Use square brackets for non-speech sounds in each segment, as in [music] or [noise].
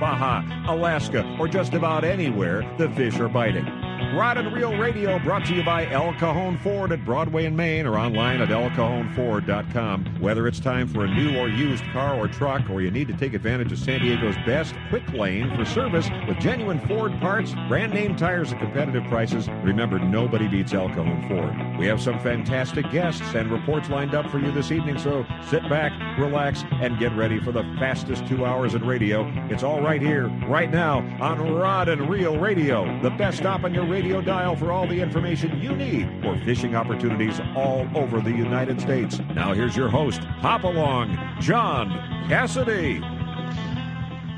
Baja, Alaska, or just about anywhere the fish are biting. Rod and Reel Radio brought to you by El Cajon Ford at Broadway and Main or online at elcajonford.com. Whether it's time for a new or used car or truck or you need to take advantage of San Diego's best quick lane for service with genuine Ford parts, brand name tires at competitive prices, remember nobody beats El Cajon Ford. We have some fantastic guests and reports lined up for you this evening, so sit back, relax, and get ready for the fastest two hours in radio. It's all right here, right now on Rod and Reel Radio, the best stop on your radio radio dial for all the information you need for fishing opportunities all over the United States. Now, here's your host, Hop Along, John Cassidy.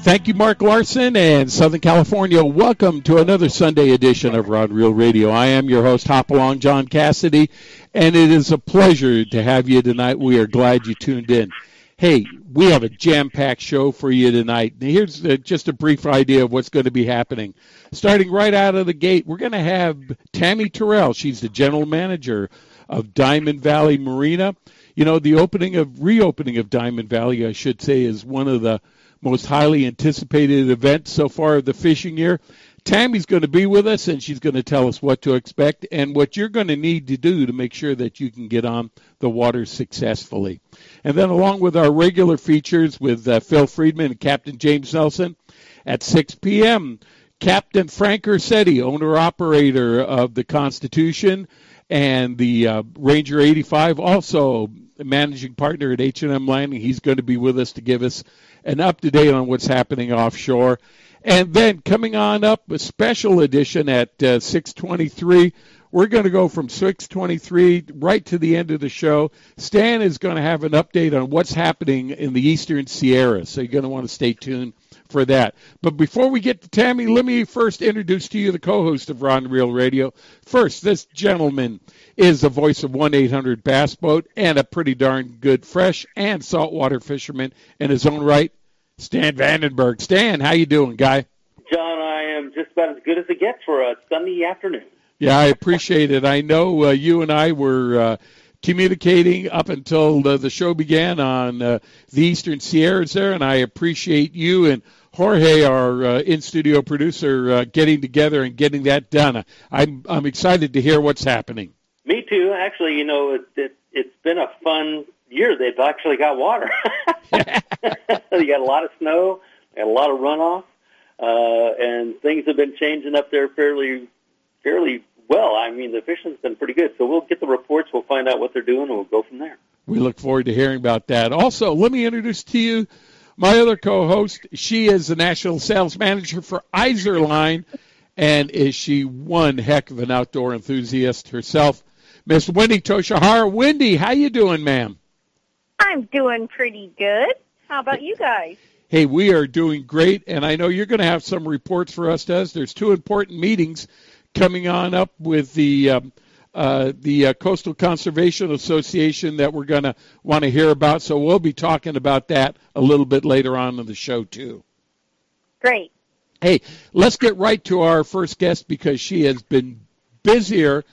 Thank you, Mark Larson and Southern California. Welcome to another Sunday edition of Rod Reel Radio. I am your host, Hop Along, John Cassidy, and it is a pleasure to have you tonight. We are glad you tuned in. Hey, we have a jam-packed show for you tonight. Here's uh, just a brief idea of what's going to be happening. Starting right out of the gate, we're going to have Tammy Terrell. She's the general manager of Diamond Valley Marina. You know, the opening of reopening of Diamond Valley, I should say, is one of the most highly anticipated events so far of the fishing year. Tammy's going to be with us, and she's going to tell us what to expect and what you're going to need to do to make sure that you can get on the water successfully. And then, along with our regular features with uh, Phil Friedman and Captain James Nelson at 6 p.m., Captain Frank Ursitti, owner operator of the Constitution and the uh, Ranger 85, also managing partner at H&M Landing. He's going to be with us to give us an up to date on what's happening offshore. And then coming on up, a special edition at uh, 623. We're going to go from 623 right to the end of the show. Stan is going to have an update on what's happening in the Eastern Sierra, so you're going to want to stay tuned for that. But before we get to Tammy, let me first introduce to you the co-host of Rod Reel Radio. First, this gentleman is the voice of 1-800 Bass Boat and a pretty darn good fresh and saltwater fisherman in his own right. Stan Vandenberg. Stan, how you doing, guy? John, I am just about as good as it gets for a Sunday afternoon. Yeah, I appreciate it. I know uh, you and I were uh, communicating up until the, the show began on uh, the Eastern Sierras there, and I appreciate you and Jorge, our uh, in-studio producer, uh, getting together and getting that done. I'm I'm excited to hear what's happening. Me too. Actually, you know, it, it, it's been a fun year they've actually got water. [laughs] you got a lot of snow, got a lot of runoff, uh, and things have been changing up there fairly, fairly well. I mean, the fishing's been pretty good. So we'll get the reports, we'll find out what they're doing, and we'll go from there. We look forward to hearing about that. Also, let me introduce to you my other co-host. She is the national sales manager for Izorline, and is she one heck of an outdoor enthusiast herself. Miss Wendy Toshihara. Wendy, how you doing, ma'am? I'm doing pretty good. How about you guys? Hey, we are doing great, and I know you're going to have some reports for us, Des. There's two important meetings coming on up with the um, uh, the uh, Coastal Conservation Association that we're going to want to hear about. So we'll be talking about that a little bit later on in the show too. Great. Hey, let's get right to our first guest because she has been busier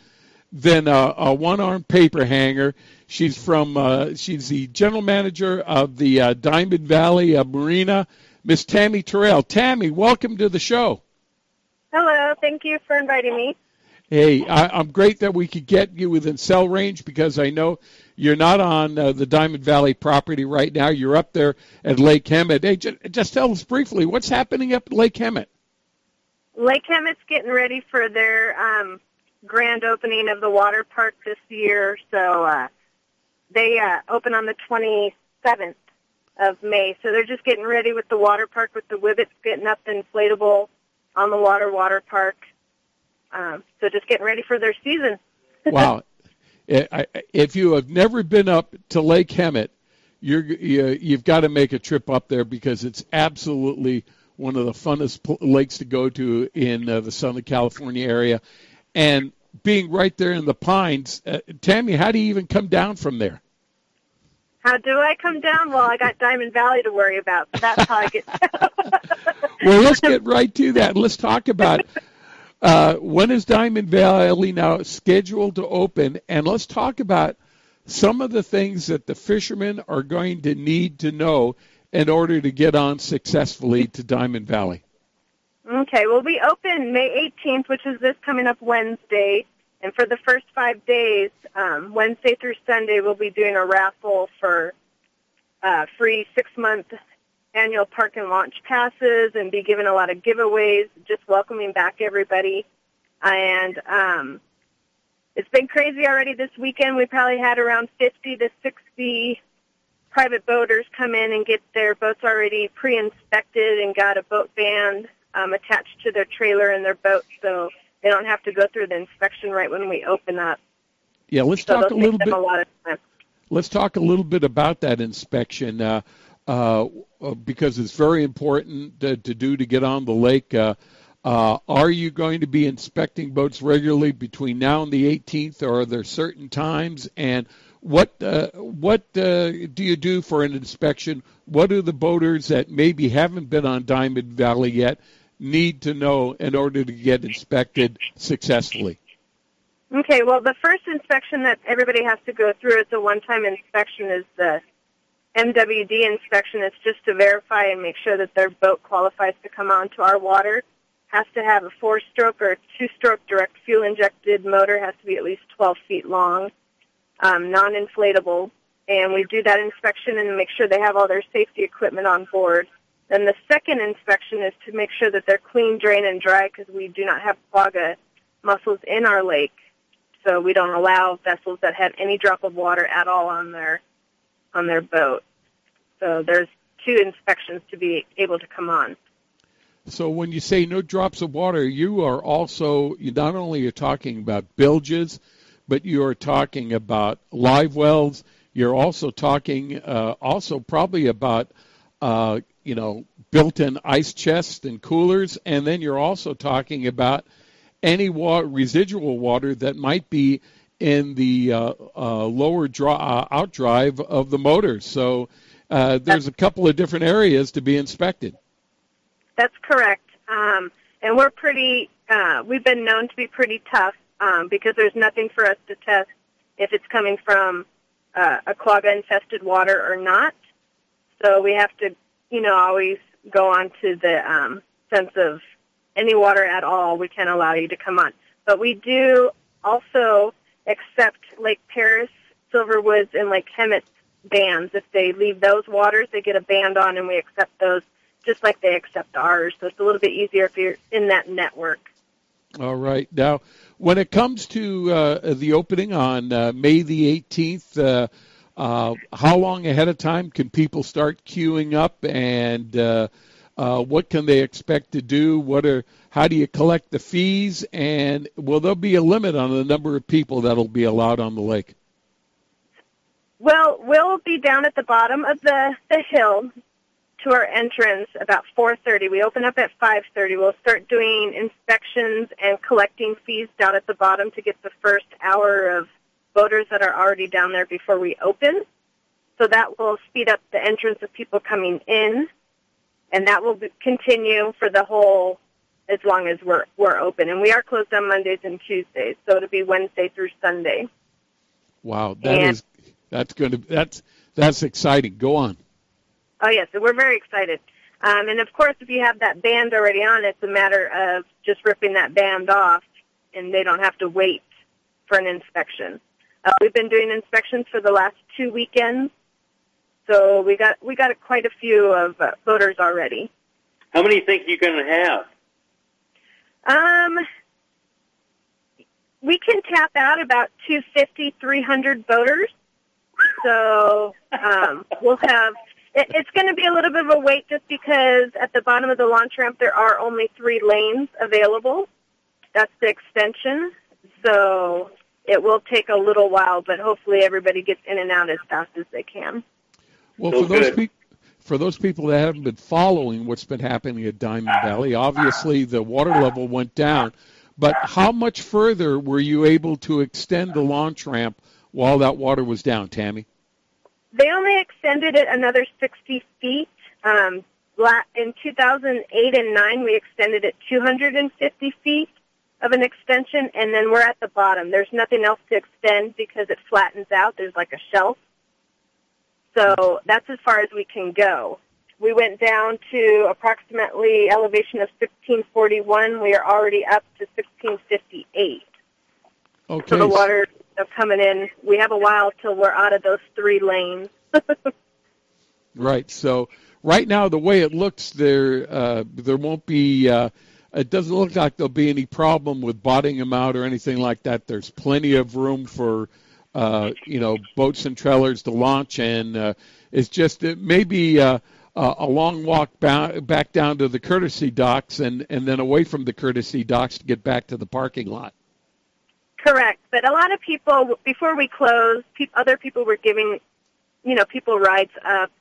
than a, a one-armed paper hanger. She's from. Uh, she's the general manager of the uh, Diamond Valley uh, Marina, Miss Tammy Terrell. Tammy, welcome to the show. Hello. Thank you for inviting me. Hey, I, am great that we could get you within cell range because I know you're not on uh, the Diamond Valley property right now. You're up there at Lake Hemet. Hey, just, just tell us briefly what's happening up at Lake Hemet. Lake Hemet's getting ready for their um, grand opening of the water park this year. So uh, they uh, open on the 27th of May. So they're just getting ready with the water park with the Wibits getting up the inflatable on the water water park. Um, so just getting ready for their season. [laughs] wow. If you have never been up to Lake Hemet, you're, you, you've got to make a trip up there because it's absolutely one of the funnest pl- lakes to go to in uh, the Southern California area, and being right there in the pines. Uh, Tammy, how do you even come down from there? How do I come down? Well, I got Diamond Valley to worry about. So that's how I get. [laughs] well, let's get right to that. Let's talk about uh, when is Diamond Valley now scheduled to open, and let's talk about some of the things that the fishermen are going to need to know in order to get on successfully to Diamond Valley. Okay, well, we open May 18th, which is this coming up Wednesday. And for the first five days, um, Wednesday through Sunday, we'll be doing a raffle for uh, free six-month annual park and launch passes and be giving a lot of giveaways, just welcoming back everybody. And um, it's been crazy already this weekend. We probably had around 50 to 60 private boaters come in and get their boats already pre-inspected and got a boat band um, attached to their trailer and their boat, so they don't have to go through the inspection right when we open up. Yeah, let's so talk a little bit. A let's talk a little bit about that inspection uh, uh, because it's very important to, to, do to get on the lake. Uh, uh, are you going to be inspecting boats regularly between now and the 18th, or are there certain times? And what uh, what uh, do you do for an inspection? What do the boaters that maybe haven't been on Diamond Valley yet need to know in order to get inspected successfully? Okay, well, the first inspection that everybody has to go through, it's a one-time inspection, is the MWD inspection. It's just to verify and make sure that their boat qualifies to come onto our water. Has to have a four-stroke or two-stroke direct fuel-injected motor. Has to be at least 12 feet long, um, non-inflatable. And we do that inspection and make sure they have all their safety equipment on board. Then the second inspection is to make sure that they're clean, drain, and dry because we do not have quagga mussels in our lake. So we don't allow vessels that have any drop of water at all on their on their boat. So there's two inspections to be able to come on. So when you say no drops of water, you are also you not only are talking about bilges, but you are talking about live wells. You're also talking uh, also probably about uh, you know, built-in ice chests and coolers, and then you're also talking about any wa- residual water that might be in the uh, uh, lower draw, uh, outdrive of the motor. So uh, there's a couple of different areas to be inspected. That's correct, um, and we're pretty. We've been known to be pretty tough um, because there's nothing for us to test if it's coming from a quagga-infested water or not. So we have to you know, always go on to the um, sense of any water at all, we can allow you to come on. But we do also accept Lake Perris, Silverwoods, and Lake Hemet bands. If they leave those waters, they get a band on, and we accept those just like they accept ours. So it's a little bit easier if you're in that network. All right. Now, when it comes to uh, the opening on uh, May the 18th, uh, uh, how long ahead of time can people start queuing up, and uh, uh, what can they expect to do? What are how do you collect the fees, and will there be a limit on the number of people that'll be allowed on the lake? Well, we'll be down at the bottom of the, the hill to our entrance about 4.30. We open up at 5.30. We'll start doing inspections and collecting fees down at the bottom to get the first hour of boaters that are already down there before we open. So that will speed up the entrance of people coming in, and that will continue for the whole as long as we're we're open. And we are closed on Mondays and Tuesdays, so it'll be Wednesday through Sunday. Wow, that and, is that's going to that's that's exciting. Go on. Oh yes, so we're very excited. Um, and of course, if you have that band already on, it's a matter of just ripping that band off, and they don't have to wait for an inspection. Uh, we've been doing inspections for the last two weekends, so we got we got quite a few of uh, voters already. How many think you're going to have? Um, we can tap out about 250, 300 voters. So um, we'll have. It, it's going to be a little bit of a wait just because at the bottom of the launch ramp there are only three lanes available. That's the extension. So it will take a little while, but hopefully everybody gets in and out as fast as they can. Well, for those, pe- for those people that haven't been following what's been happening at Diamond Valley, obviously the water level went down. But how much further were you able to extend the launch ramp while that water was down, Tammy? They only extended it another 60 feet. Um, in 2008 and 9, we extended it 250 feet of an extension, and then we're at the bottom. There's nothing else to extend because it flattens out. There's like a shelf. So that's as far as we can go. We went down to approximately elevation of 1641. We are already up to 1658. Okay. So the water is coming in. We have a while till we're out of those three lanes. [laughs] right. So right now, the way it looks, there uh, there won't be. Uh, it doesn't look like there'll be any problem with bottoming them out or anything like that. There's plenty of room for uh, you know, boats and trailers to launch, and uh, it's just it may be uh, a long walk ba- back down to the courtesy docks, and and then away from the courtesy docks to get back to the parking lot. Correct, but a lot of people before we closed, pe- other people were giving, you know, people rides up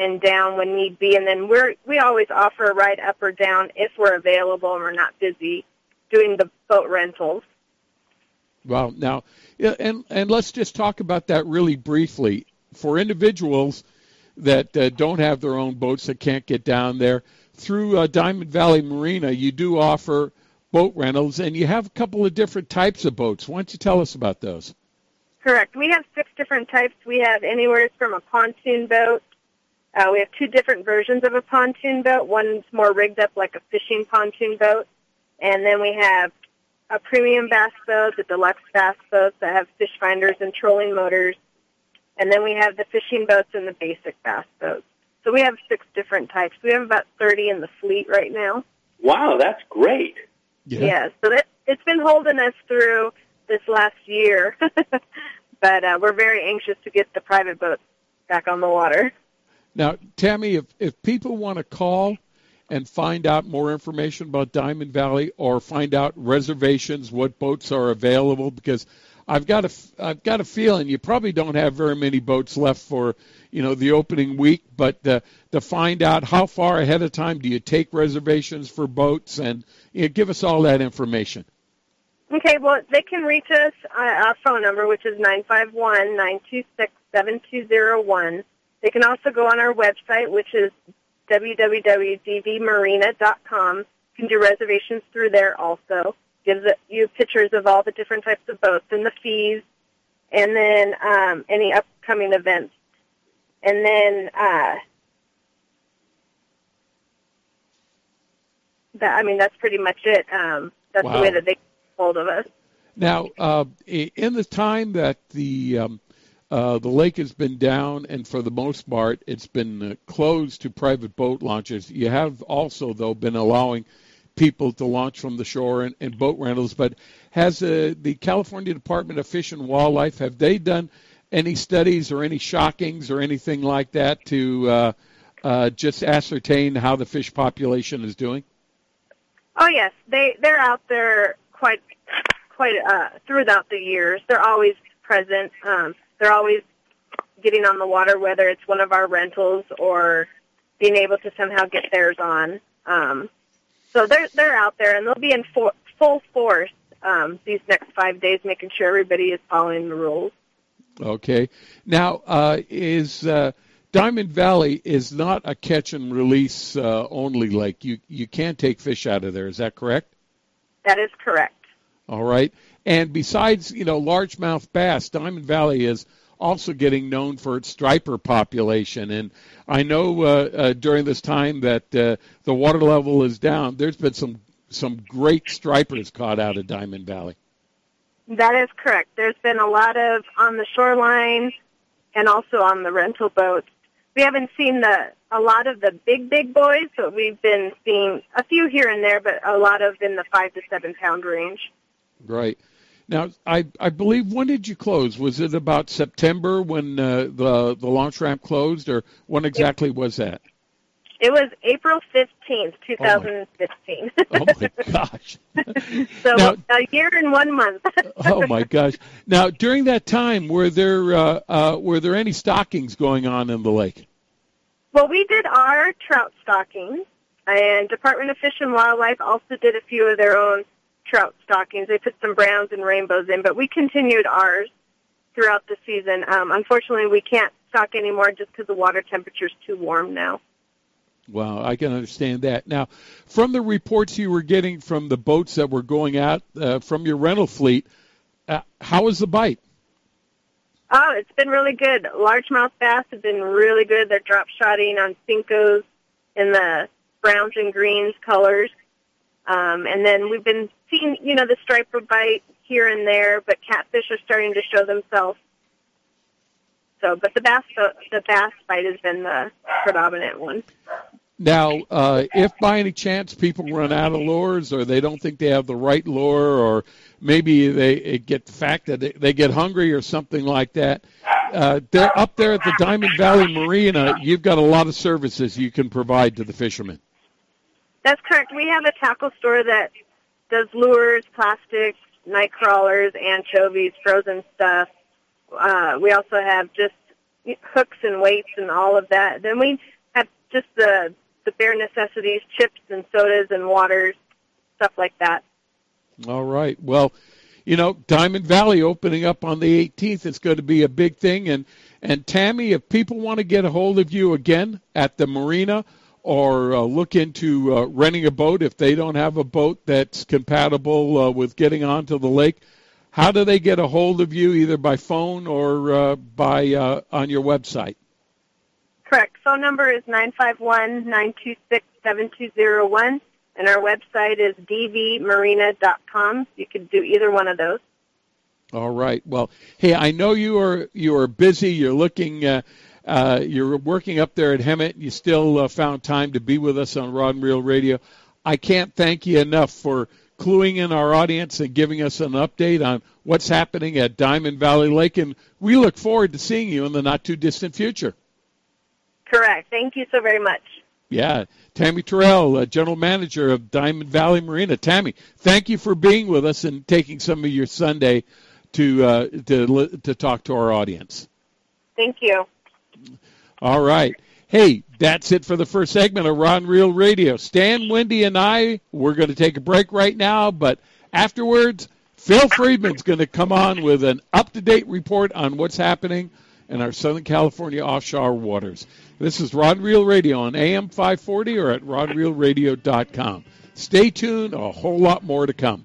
and down when need be, and then we're we always offer a ride up or down if we're available and we're not busy doing the boat rentals. Well, now, and and let's just talk about that really briefly. For individuals that uh, don't have their own boats that can't get down there, through uh, Diamond Valley Marina, you do offer boat rentals, and you have a couple of different types of boats. Why don't you tell us about those? Correct. We have six different types. We have anywhere from a pontoon boat. Uh, we have two different versions of a pontoon boat. One's more rigged up like a fishing pontoon boat, and then we have a premium bass boat, the deluxe bass boats that have fish finders and trolling motors, and then we have the fishing boats and the basic bass boats. So we have six different types. We have about 30 in the fleet right now. Wow, that's great. Yeah. yeah so that, it's been holding us through this last year, [laughs] but uh, we're very anxious to get the private boats back on the water. Now, Tammy, if, if people want to call and find out more information about Diamond Valley or find out reservations, what boats are available, because I've got a, I've got a feeling you probably don't have very many boats left for, you know, the opening week, but uh, to find out how far ahead of time do you take reservations for boats and you know, give us all that information. Okay, well, they can reach us uh, our phone number, which is nine five one nine two six seven two zero one. They can also go on our website, which is www.dvmarina.com. You can do reservations through there also. Gives you pictures of all the different types of boats and the fees, and then um, any upcoming events. And then, uh, that, I mean, that's pretty much it. Um, that's wow. the way that they get hold of us. Now, uh, in the time that the um, uh, the lake has been down, and for the most part, it's been uh, closed to private boat launches. You have also, though, been allowing people to launch from the shore and, and boat rentals. But has uh, the California Department of Fish and Wildlife have they done any studies or any shockings or anything like that to uh, uh, just ascertain how the fish population is doing? Oh yes, they they're out there quite quite uh, throughout the years. They're always present. Um, they're always getting on the water, whether it's one of our rentals or being able to somehow get theirs on. Um, so they're they're out there, and they'll be in for, full force um, these next five days, making sure everybody is following the rules. Okay. Now, uh, is uh, Diamond Valley is not a catch and release uh, only lake. You you can't take fish out of there. Is that correct? That is correct. All right. And besides, you know, largemouth bass, Diamond Valley is also getting known for its striper population. And I know uh, uh, during this time that uh, the water level is down, there's been some some great stripers caught out of Diamond Valley. That is correct. There's been a lot of on the shoreline and also on the rental boats. We haven't seen the a lot of the big big boys, but we've been seeing a few here and there, but a lot of in the five to seven pound range. Right. Now, I, I believe when did you close? Was it about September when uh, the the launch ramp closed, or when exactly was that? It was April fifteenth, two thousand fifteen. Oh my gosh! [laughs] so Now- a year and one month. [laughs] oh my gosh! Now, during that time, were there uh, uh, were there any stockings going on in the lake? Well, we did our trout stockings, and Department of Fish and Wildlife also did a few of their own trout stockings. They put some browns and rainbows in, but we continued ours throughout the season. Um, unfortunately, we can't stock anymore just because the water temperature is too warm now. Well, I can understand that. Now, from the reports you were getting from the boats that were going out uh, from your rental fleet, uh, how was the bite? Oh, it's been really good. Largemouth bass have been really good. They're drop shotting on Senkos in the browns and greens colors. Um, and then we've been seeing, you know, the striper bite here and there, but catfish are starting to show themselves. So, but the bass, the bass bite has been the predominant one. Now, uh, if by any chance people run out of lures, or they don't think they have the right lure, or maybe they get the fact that they, they get hungry or something like that, uh, they're up there at the Diamond Valley Marina. You've got a lot of services you can provide to the fishermen. That's correct. We have a tackle store that does lures, plastics, night crawlers, anchovies, frozen stuff. Uh, we also have just hooks and weights and all of that. Then we have just the the bare necessities, chips and sodas and waters, stuff like that. All right. Well, you know, Diamond Valley opening up on the 18th. It's going to be a big thing. And and Tammy, if people want to get a hold of you again at the marina or uh, look into uh, renting a boat if they don't have a boat that's compatible uh, with getting onto the lake, how do they get a hold of you either by phone or uh, by uh, on your website? Correct. Phone number is nine five one nine two six seven two zero one, and our website is dvmarina.com. You could do either one of those. All right. Well, hey, I know you are you are busy. You're looking. Uh, you're working up there at Hemet. You still uh, found time to be with us on Rod and Reel Radio. I can't thank you enough for cluing in our audience and giving us an update on what's happening at Diamond Valley Lake, and we look forward to seeing you in the not too distant future. Correct. Thank you so very much. Yeah, Tammy Terrell, uh, General Manager of Diamond Valley Marina. Tammy, thank you for being with us and taking some of your Sunday to uh, to to talk to our audience. Thank you. All right. Hey, that's it for the first segment of Rod and Reel Radio. Stan, Wendy, and I, we're going to take a break right now, but afterwards, Phil Friedman's going to come on with an up to date report on what's happening in our Southern California offshore waters. This is Rod Reel Radio on AM 540 or at rodreelradio.com. Stay tuned, a whole lot more to come.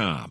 com.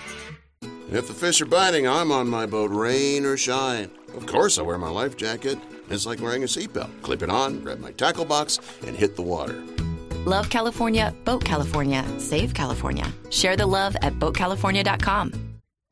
If the fish are biting, I'm on my boat, rain or shine. Of course, I wear my life jacket. It's like wearing a seatbelt. Clip it on, grab my tackle box, and hit the water. Love California, Boat California, Save California. Share the love at BoatCalifornia.com.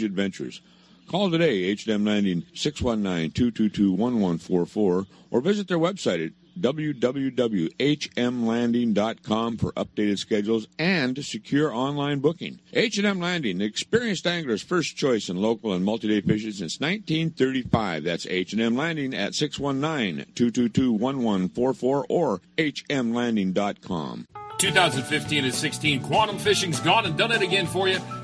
range adventures. Call today, H&M Landing 619-222-1144 or visit their website at www.hmlanding.com for updated schedules and secure online booking. H&M Landing, the experienced angler's first choice in local and multi-day fishing since 1935. That's H&M Landing at 619-222-1144 or hmlanding.com. 2015 and 16 Quantum Fishing's gone and done it again for you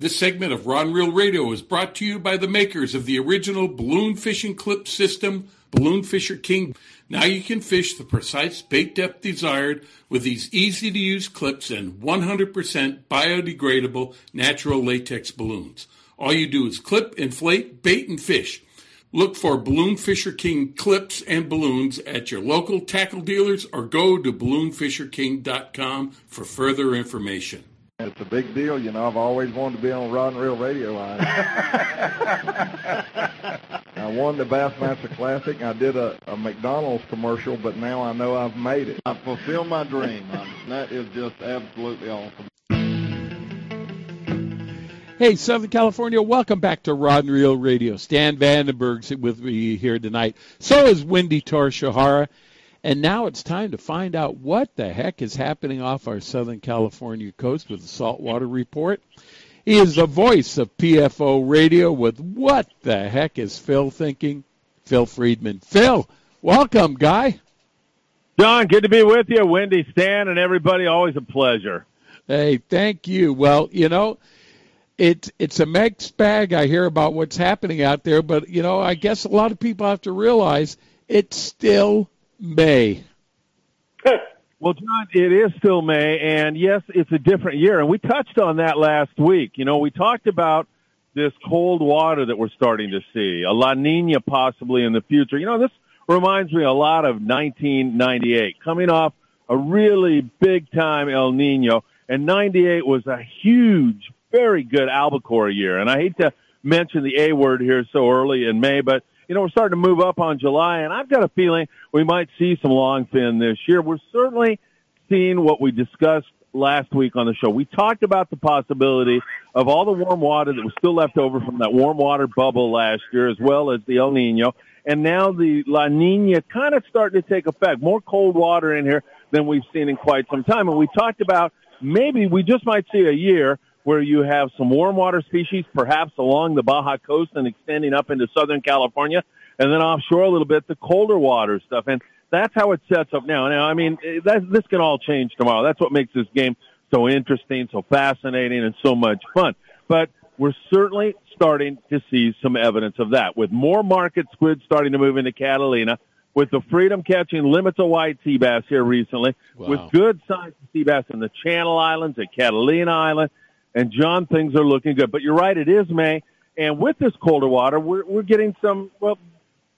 This segment of Rod Reel Radio is brought to you by the makers of the original balloon fishing clip system, Balloon Fisher King. Now you can fish the precise bait depth desired with these easy to use clips and 100% biodegradable natural latex balloons. All you do is clip, inflate, bait, and fish. Look for Balloon Fisher King clips and balloons at your local tackle dealers or go to balloonfisherking.com for further information. It's a big deal, you know. I've always wanted to be on Rod and Reel Radio. I, [laughs] I won the Bassmaster Classic. I did a, a McDonald's commercial, but now I know I've made it. I fulfilled my dream. I, that is just absolutely awesome. Hey, Southern California, welcome back to Rod and Reel Radio. Stan Vandenberg's with me here tonight. So is Wendy Toshihara. And now it's time to find out what the heck is happening off our Southern California coast with the Saltwater Report. He is the voice of PFO Radio with What the Heck is Phil Thinking? Phil Friedman. Phil, welcome, guy. John, good to be with you. Wendy, Stan, and everybody. Always a pleasure. Hey, thank you. Well, you know, it's it's a mixed bag. I hear about what's happening out there, but you know, I guess a lot of people have to realize it's still May. [laughs] well, John, it is still May, and yes, it's a different year, and we touched on that last week. You know, we talked about this cold water that we're starting to see, a La Nina possibly in the future. You know, this reminds me a lot of 1998, coming off a really big time El Nino, and 98 was a huge, very good albacore year. And I hate to mention the A word here so early in May, but you know, we're starting to move up on July, and I've got a feeling we might see some longfin this year. We're certainly seeing what we discussed last week on the show. We talked about the possibility of all the warm water that was still left over from that warm water bubble last year, as well as the El Nino. And now the La Nina kind of starting to take effect. More cold water in here than we've seen in quite some time. And we talked about maybe we just might see a year where you have some warm water species, perhaps along the Baja coast and extending up into Southern California, and then offshore a little bit, the colder water stuff. And that's how it sets up now. Now, I mean, eh, that, this can all change tomorrow. That's what makes this game so interesting, so fascinating, and so much fun. But we're certainly starting to see some evidence of that with more market squid starting to move into Catalina, with the freedom catching limits of white sea bass here recently, wow. with good signs of sea bass in the Channel Islands, at Catalina Island, and John, things are looking good. But you're right, it is May, and with this colder water, we're we're getting some. Well,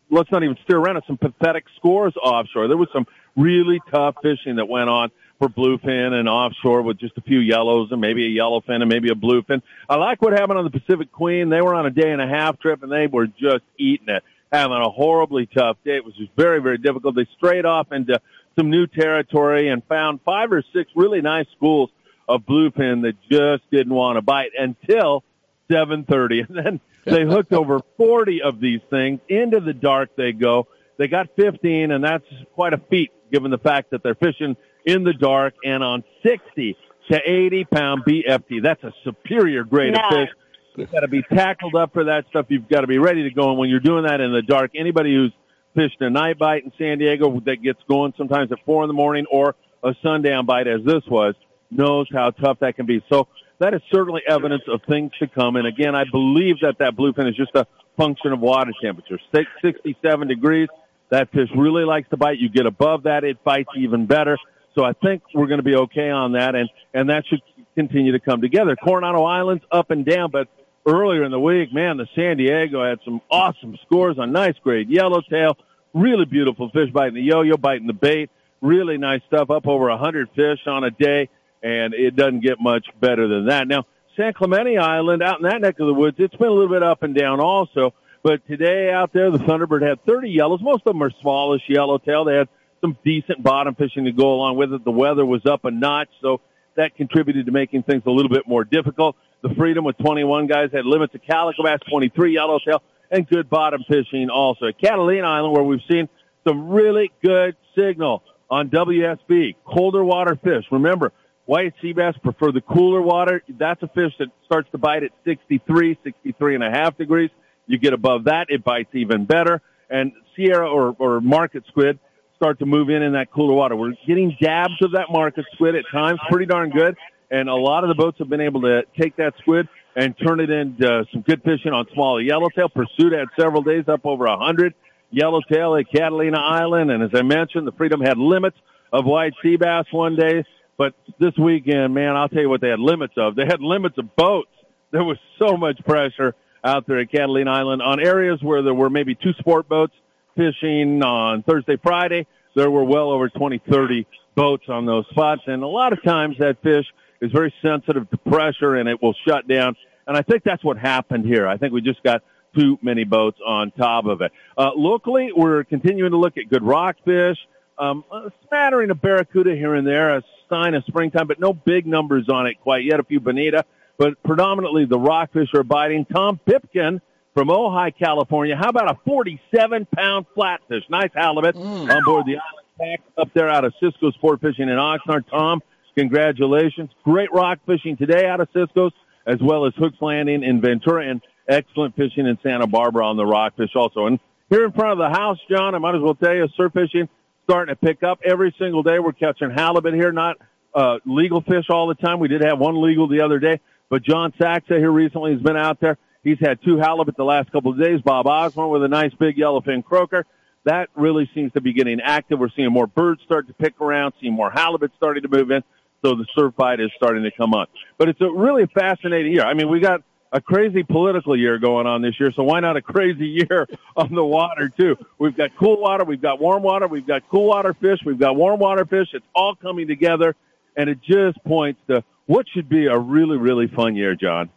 let's not even steer around it. Some pathetic scores offshore. There was some really tough fishing that went on for bluefin and offshore with just a few yellows and maybe a yellowfin and maybe a bluefin. I like what happened on the Pacific Queen. They were on a day and a half trip and they were just eating it, having a horribly tough day. It was just very, very difficult. They strayed off into some new territory and found five or six really nice schools of bluefin that just didn't want to bite until 7:30, [laughs] and then they hooked over 40 of these things into the dark. They go. They got 15, and that's quite a feat given the fact that they're fishing in the dark and on 60 to 80 pound BFT. That's a superior grade of fish. You've got to be tackled up for that stuff. You've got to be ready to go. And when you're doing that in the dark, anybody who's fished a night bite in San Diego that gets going sometimes at four in the morning or a sundown bite as this was knows how tough that can be. So that is certainly evidence of things to come. And again, I believe that that bluefin is just a function of water temperature. Six, 67 degrees. That fish really likes to bite. You get above that, it bites even better. So I think we're going to be okay on that, and and that should continue to come together. Coronado Islands up and down, but earlier in the week, man, the San Diego had some awesome scores on nice grade yellowtail, really beautiful fish biting the yo-yo, biting the bait, really nice stuff. Up over a hundred fish on a day, and it doesn't get much better than that. Now San Clemente Island, out in that neck of the woods, it's been a little bit up and down also. But today out there, the Thunderbird had 30 yellows. Most of them are smallish yellowtail. They had some decent bottom fishing to go along with it. The weather was up a notch, so that contributed to making things a little bit more difficult. The Freedom with 21 guys had limits of calico bass, 23 yellowtail, and good bottom fishing also. At Catalina Island, where we've seen some really good signal on WSB, colder water fish. Remember, white sea bass prefer the cooler water. That's a fish that starts to bite at 63, 63 and a half degrees. You get above that, it bites even better. And Sierra or, or market squid start to move in in that cooler water. We're getting dabs of that market squid at times, pretty darn good. And a lot of the boats have been able to take that squid and turn it into some good fishing on smaller yellowtail. Pursuit had several days up over a hundred yellowtail at Catalina Island. And as I mentioned, the Freedom had limits of white sea bass one day. But this weekend, man, I'll tell you what they had limits of. They had limits of boats. There was so much pressure out there at Catalina Island on areas where there were maybe two sport boats fishing on Thursday, Friday. There were well over 20, 30 boats on those spots. And a lot of times that fish is very sensitive to pressure and it will shut down. And I think that's what happened here. I think we just got too many boats on top of it. Uh, locally, we're continuing to look at good rockfish, um, a smattering of barracuda here and there, a sign of springtime, but no big numbers on it quite yet. A few bonita, but predominantly the rockfish are biting. Tom Pipkin from Ojai, California. How about a 47 pound flatfish? Nice halibut mm. on board the Island Tak up there out of Cisco's Sport Fishing in Oxnard. Tom, congratulations. Great rock fishing today out of Cisco's, as well as Hooks Landing in Ventura and excellent fishing in Santa Barbara on the rockfish also. And here in front of the house, John, I might as well tell you, surf fishing starting to pick up every single day. We're catching halibut here, not uh, legal fish all the time. We did have one legal the other day, but John Saxa here recently has been out there He's had two halibut the last couple of days. Bob Osborne with a nice big yellowfin croaker. That really seems to be getting active. We're seeing more birds start to pick around, seeing more halibut starting to move in. So the surf bite is starting to come on. But it's a really fascinating year. I mean, we got a crazy political year going on this year, so why not a crazy year [laughs] on the water too? We've got cool water, we've got warm water, we've got cool water fish, we've got warm water fish. It's all coming together, and it just points to what should be a really, really fun year, John.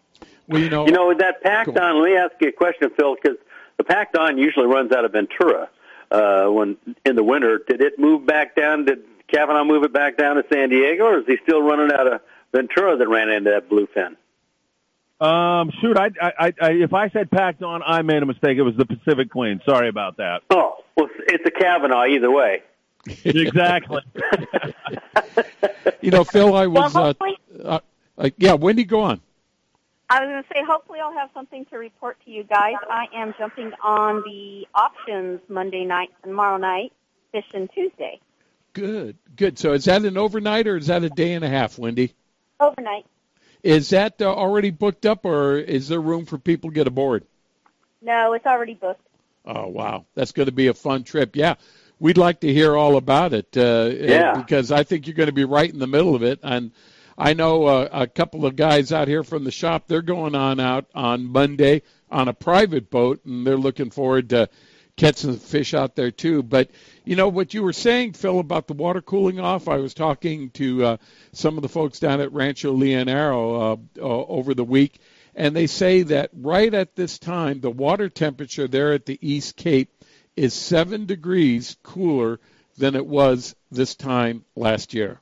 Well, you know, you know that packed on. Let me ask you a question, Phil, because the packed on usually runs out of Ventura uh, when in the winter. Did it move back down? Did Kavanaugh move it back down to San Diego, or is he still running out of Ventura that ran into that bluefin? Um, shoot, I, I, I, if I said packed on, I made a mistake. It was the Pacific Queen. Sorry about that. Oh, well, it's a Kavanaugh either way. [laughs] exactly. you know, Phil, I was. Well, uh, uh, yeah, Wendy, go on. I was going to say, hopefully, I'll have something to report to you guys. I am jumping on the options Monday night, and tomorrow night, fishing Tuesday. Good, good. So, is that an overnight or is that a day and a half, Wendy? Overnight. Is that uh, already booked up, or is there room for people to get aboard? No, it's already booked. Oh wow, that's going to be a fun trip. Yeah, we'd like to hear all about it. Uh, yeah. Because I think you're going to be right in the middle of it, and I know uh, a couple of guys out here from the shop. They're going on out on Monday on a private boat, and they're looking forward to catching fish out there too. But you know what you were saying, Phil, about the water cooling off. I was talking to uh, some of the folks down at Rancho Leonero uh, uh, over the week, and they say that right at this time, the water temperature there at the East Cape is seven degrees cooler than it was this time last year.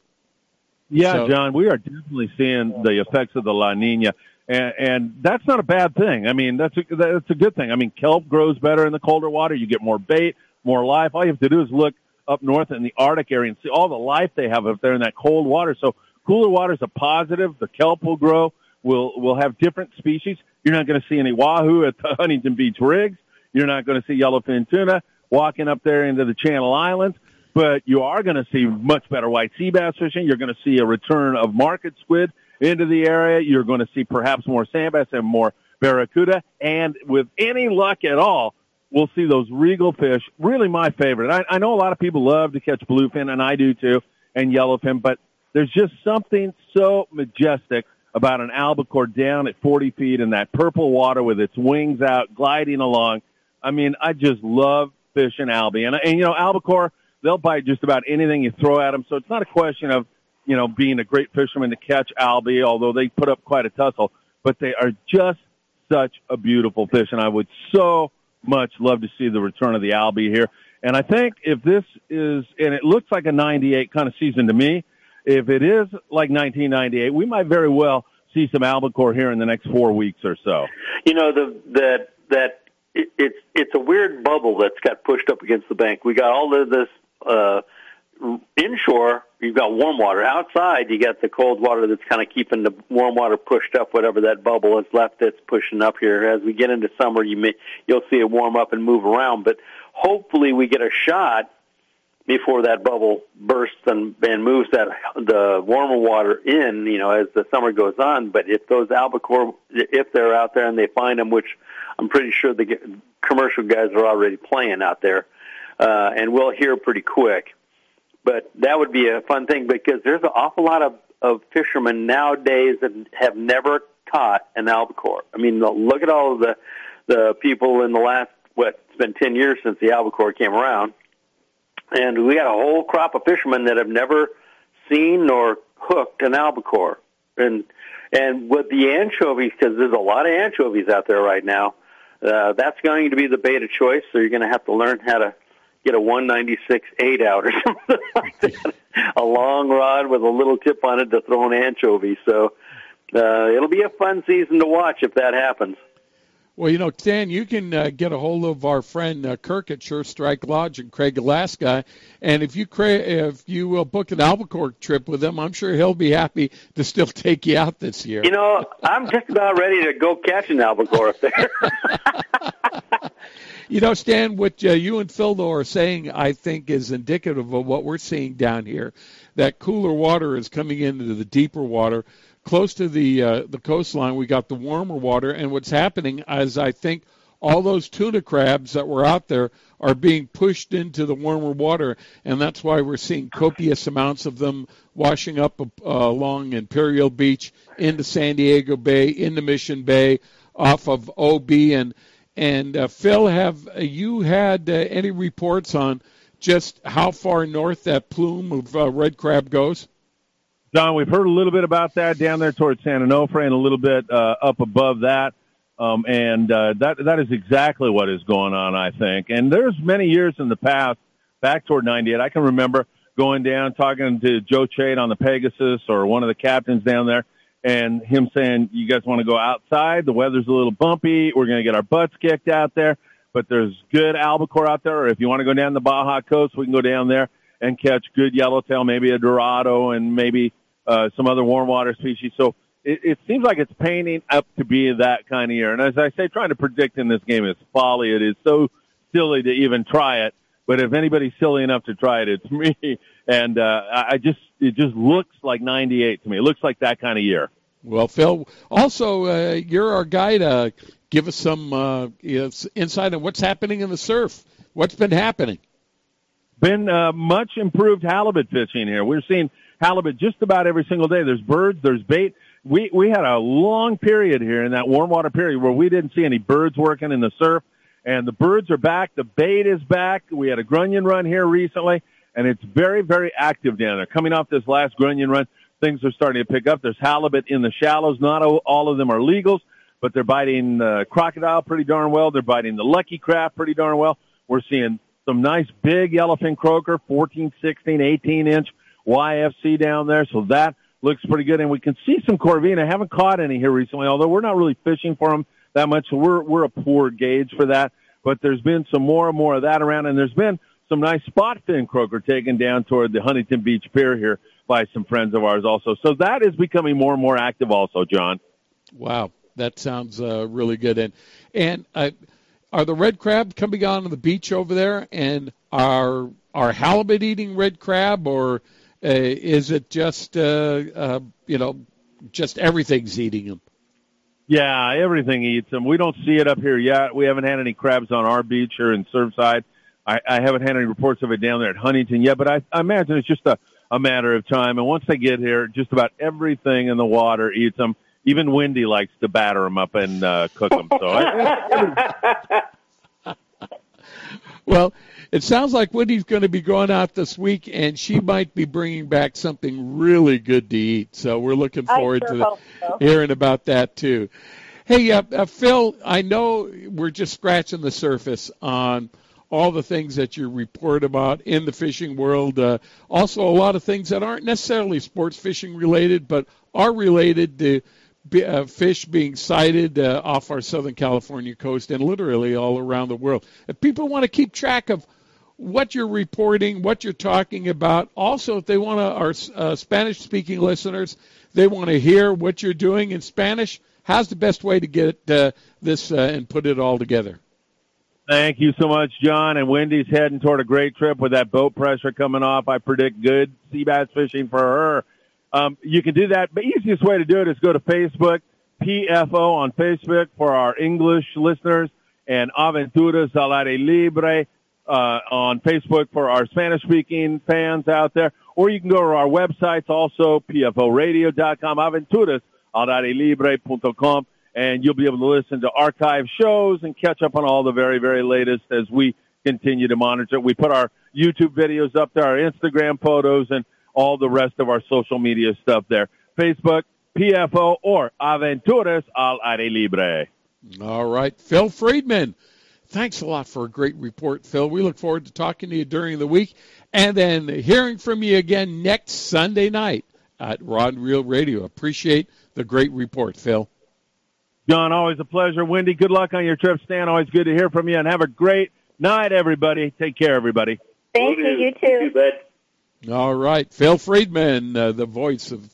Yeah, so, John, we are definitely seeing the effects of the La Nina, and, that's not a bad thing. I mean, that's a, that's a good thing. I mean, kelp grows better in the colder water. You get more bait, more life. All you have to do is look up north in the Arctic area and see all the life they have up there in that cold water. So cooler water is a positive. The kelp will grow. We'll we'll have different species. You're not going to see any wahoo at the [laughs] Huntington Beach rigs. You're not going to see yellowfin tuna. walking up there into the Channel Islands. But you are going to see much better white sea bass fishing. You're going to see a return of market squid into the area. You're going to see perhaps more sand bass and more barracuda. And with any luck at all, we'll see those regal fish. Really my favorite. I, I know a lot of people love to catch bluefin, and I do too, and yellowfin, but there's just something so majestic about an albacore down at 40 feet in that purple water with its wings out, gliding along. I mean, I just love fishing albie. And, and you know, albacore, they'll bite just about anything you throw at them. So it's not a question of, you know, being a great fisherman to catch albie, although they put up quite a tussle. But they are just such a beautiful fish, and I would so much love to see the return of the albie here. And I think if this is, and it looks like a 98 kind of season to me, if it is like 1998, we might very well see some albacore here in the next four weeks or so. You know, the that that it, it's it's a weird bubble that's got pushed up against the bank. We got all of this uh, inshore. You've got warm water. Outside, you got the cold water that's kind of keeping the warm water pushed up. Whatever that bubble is left, that's pushing up here. As we get into summer, you may you'll see it warm up and move around. But hopefully, we get a shot before that bubble bursts and, and moves that the warmer water in, you know, as the summer goes on. But if those albacore, if they're out there and they find them, which I'm pretty sure the commercial guys are already playing out there, uh, and we'll hear pretty quick. But that would be a fun thing because there's an awful lot of, of fishermen nowadays that have never caught an albacore. I mean, look at all of the the people in the last what it's been ten years since the albacore came around and we got a whole crop of fishermen that have never seen nor hooked an albacore. And and with the anchovies, because there's a lot of anchovies out there right now, uh, that's going to be the bait of choice. So you're going to have to learn how to get a 196 eight out or [laughs] something like that. a long rod with a little tip on it to throw an anchovy. So uh, it'll be a fun season to watch if that happens. Well, you know, Dan, you can uh, get a hold of our friend uh, Kirk at Sure Strike Lodge and Craig Alaska, and if you cra- if you will book an albacore trip with him, I'm sure he'll be happy to still [laughs] take you out this year. You know, I'm just about ready to go catch an albacore up there. [laughs] you know, Stan, what uh, you and Phil though are saying, I think, is indicative of what we're seeing down here. That cooler water is coming into the deeper water. Close to the uh, the coastline, we got the warmer water, and what's happening is I think all those tuna crabs that were out there are being pushed into the warmer water, and that's why we're seeing copious amounts of them washing up uh, along Imperial Beach into San Diego Bay, into Mission Bay, off of OB and and uh, Phil, have you had uh, any reports on just how far north that plume of uh, red crab goes? John, we've heard a little bit about that down there towards San Onofre and a little bit uh, up above that. Um, and uh, that that is exactly what is going on, I think. And there's many years in the past, back toward 98, I can remember going down, talking to Joe Chait on the Pegasus or one of the captains down there, and him saying, you guys want to go outside? The weather's a little bumpy. We're going to get our butts kicked out there, but there's good albacore out there. Or if you want to go down the Baja coast, we can go down there and catch good yellowtail, maybe a Dorado and maybe uh, some other warm water species. So it, it seems like it's painting up to be that kind of year. And as I say, trying to predict in this game is folly. It is so silly to even try it. But if anybody's silly enough to try it, it's [laughs] me. And uh, I just it just looks like '98 to me. It looks like that kind of year. Well, Phil, also uh, you're our guy to give us some uh, insight on what's happening in the surf. What's been happening? Been uh, much improved halibut fishing here. We're seeing halibut just about every single day. There's birds, there's bait. We we had a long period here in that warm water period where we didn't see any birds working in the surf, and the birds are back. The bait is back. We had a grunion run here recently, and it's very very active down there. Coming off this last grunion run, things are starting to pick up. There's halibut in the shallows. Not all of them are legals, but they're biting uh, crocodile pretty darn well. They're biting the lucky craft pretty darn well. We're seeing some nice big yellowfin croaker, 14, 16, 18 inch YFC down there. So that looks pretty good. And we can see some Corvina. Haven't caught any here recently, although we're not really fishing for them that much. So we're, we're a poor gauge for that. But there's been some more and more of that around. And there's been some nice spot fin croaker taken down toward the Huntington Beach Pier here by some friends of ours also. So that is becoming more and more active also, John. Wow. That sounds uh, really good. And, and, uh, are the red crab coming on the beach over there, and are are halibut eating red crab, or uh, is it just uh, uh, you know just everything's eating them? Yeah, everything eats them. We don't see it up here yet. We haven't had any crabs on our beach or in Surfside. I, I haven't had any reports of it down there at Huntington yet, but I, I imagine it's just a, a matter of time. And once they get here, just about everything in the water eats them. Even Wendy likes to batter them up and uh, cook them. So, I, well, it sounds like Wendy's going to be going out this week, and she might be bringing back something really good to eat. So we're looking forward sure to hope so. hearing about that too. Hey, uh, uh, Phil, I know we're just scratching the surface on all the things that you report about in the fishing world. Uh, also, a lot of things that aren't necessarily sports fishing related, but are related to uh, fish being sighted uh, off our Southern California coast and literally all around the world. If people want to keep track of what you're reporting, what you're talking about, also if they want to, our uh, Spanish-speaking listeners, they want to hear what you're doing in Spanish. How's the best way to get uh, this uh, and put it all together? Thank you so much, John. And Wendy's heading toward a great trip with that boat pressure coming off. I predict good sea bass fishing for her. Um, you can do that. The easiest way to do it is go to Facebook, PFO on Facebook for our English listeners, and Aventuras al Aire Libre uh, on Facebook for our Spanish-speaking fans out there. Or you can go to our websites also, pforadio.com, aventuras al aire libre.com, and you'll be able to listen to archive shows and catch up on all the very, very latest as we continue to monitor. We put our YouTube videos up there, our Instagram photos, and all the rest of our social media stuff there. Facebook, PFO, or Aventuras al Aire Libre. All right. Phil Friedman, thanks a lot for a great report, Phil. We look forward to talking to you during the week and then hearing from you again next Sunday night at Rod Reel Radio. Appreciate the great report, Phil. John, always a pleasure. Wendy, good luck on your trip. Stan, always good to hear from you. And have a great night, everybody. Take care, everybody. Thank you. You too. bud. All right. Phil Friedman, uh, the voice of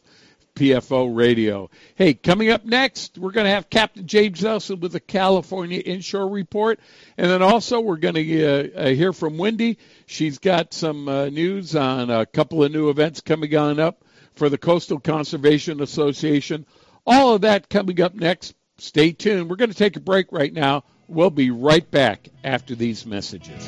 PFO Radio. Hey, coming up next, we're going to have Captain James Nelson with the California Inshore Report. And then also, we're going to uh, uh, hear from Wendy. She's got some uh, news on a couple of new events coming on up for the Coastal Conservation Association. All of that coming up next. Stay tuned. We're going to take a break right now. We'll be right back after these messages.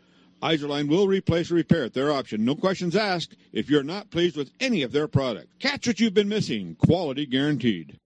Izorline will replace or repair at their option. No questions asked if you're not pleased with any of their product. Catch what you've been missing. Quality guaranteed.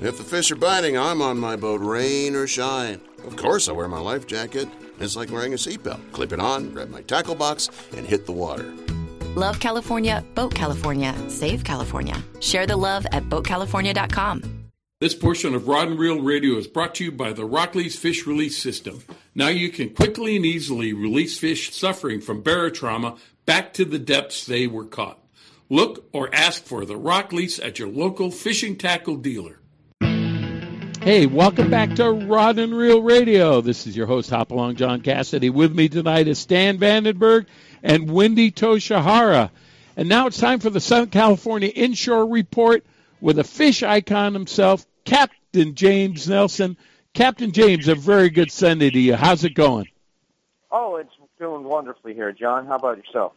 If the fish are biting, I'm on my boat, rain or shine. Of course, I wear my life jacket. It's like wearing a seatbelt. Clip it on, grab my tackle box, and hit the water. Love California, Boat California, Save California. Share the love at BoatCalifornia.com. This portion of Rod and Reel Radio is brought to you by the RokLees Fish Release System. Now you can quickly and easily release fish suffering from barotrauma back to the depths they were caught. Look or ask for the RokLees at your local fishing tackle dealer. Hey, welcome back to Rod and Reel Radio. This is your host, Hopalong John Cassidy. With me tonight is Stan Vandenberg and Wendy Toshihara. And now it's time for the Southern California Inshore Report with a fish icon himself, Captain James Nelson. Captain James, a very good Sunday to you. How's it going? Oh, it's doing wonderfully here, John. How about yourself?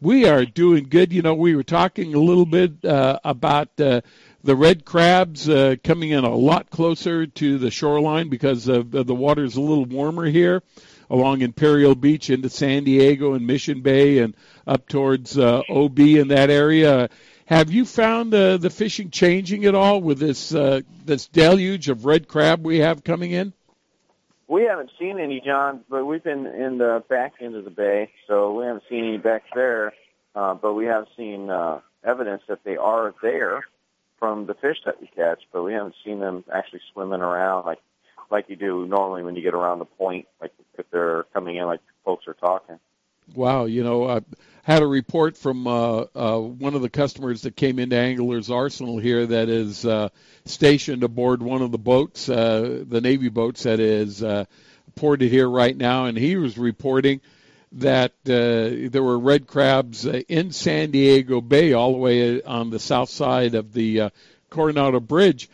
We are doing good. You know, we were talking a little bit uh, about uh, the red crabs uh, coming in a lot closer to the shoreline because of, of the water's a little warmer here along Imperial Beach into San Diego and Mission Bay and up towards uh, OB in that area. Have you found uh, the fishing changing at all with this uh, this deluge of red crab we have coming in? We haven't seen any, John, but we've been in the back end of the bay, so we haven't seen any back there. Uh, but we have seen uh, evidence that they are there from the fish that we catch, but we haven't seen them actually swimming around like like you do normally when you get around the point, like if they're coming in, like folks are talking. Wow, you know, I had a report from uh, uh, one of the customers that came into Angler's Arsenal here that is uh, stationed aboard one of the boats, uh, the Navy boats that is uh, ported here right now, and he was reporting that uh, there were red crabs uh, in San Diego Bay, all the way on the south side of the uh, Coronado Bridge.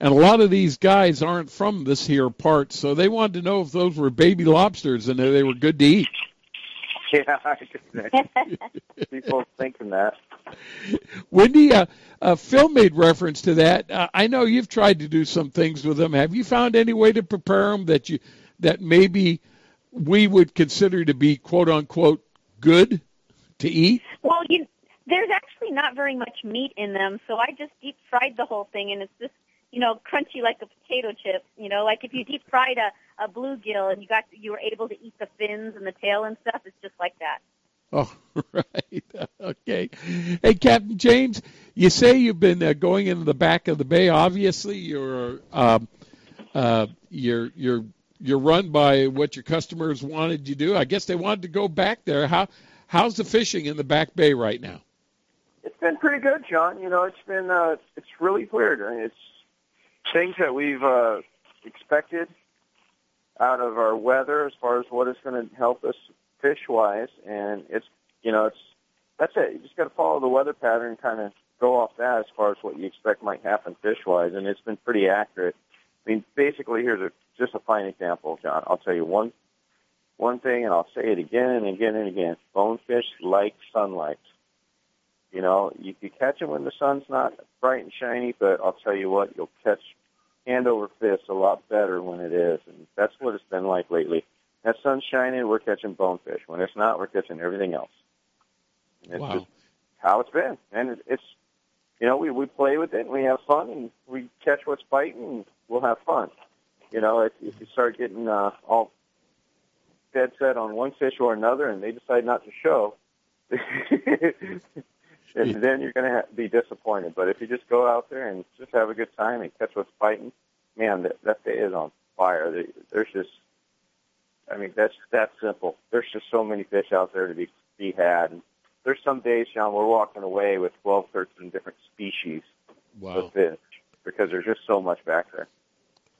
And a lot of these guys aren't from this here part, so they wanted to know if those were baby lobsters and they were good to eat. [laughs] Yeah, I [laughs] people thinking that. Wendy, uh, uh, Phil made reference to that. Uh, I know you've tried to do some things with them. Have you found any way to prepare them that you that maybe we would consider to be quote unquote good to eat? Well, you, there's actually not very much meat in them, so I just deep fried the whole thing, and it's just you know crunchy like a potato chip. You know, like if you deep fried a a bluegill and you got you were able to eat the fins and the tail and stuff, it's just like that. Oh, [laughs] right. Okay. Hey, Captain James, you say you've been uh, going into the back of the bay. Obviously, you're um, uh, you're you're you're run by what your customers wanted you to do. I guess they wanted to go back there. How how's the fishing in the back bay right now? It's been pretty good, John. You know, it's been uh, it's really weird. I mean, it's things that we've uh, expected out of our weather as far as what is going to help us fish wise, and it's you know it's that's it. You just got to follow the weather pattern, kind of go off that as far as what you expect might happen fish wise, and it's been pretty accurate. I mean, basically, here's a just a fine example, John. I'll tell you one one thing, and I'll say it again and again and again. Bonefish like sunlight. You know, you can catch them when the sun's not bright and shiny, but I'll tell you what, you'll catch hand over fist a lot better when it is, and that's what it's been like lately. That sun's shining, we're catching bonefish. When it's not, we're catching everything else. And it's wow. just how it's been, and it's you know we we play with it, and we have fun, and we catch what's biting, and we'll have fun. You know, if, if you start getting uh, all dead set on one fish or another, and they decide not to show, [laughs] and then you're going to ha- be disappointed. But if you just go out there and just have a good time and catch what's biting, man, that, that day is on fire. There's just, I mean, that's that simple. There's just so many fish out there to be be had. And there's some days, Sean, we're walking away with 12, 13 different species Wow. of fish because there's just so much back there.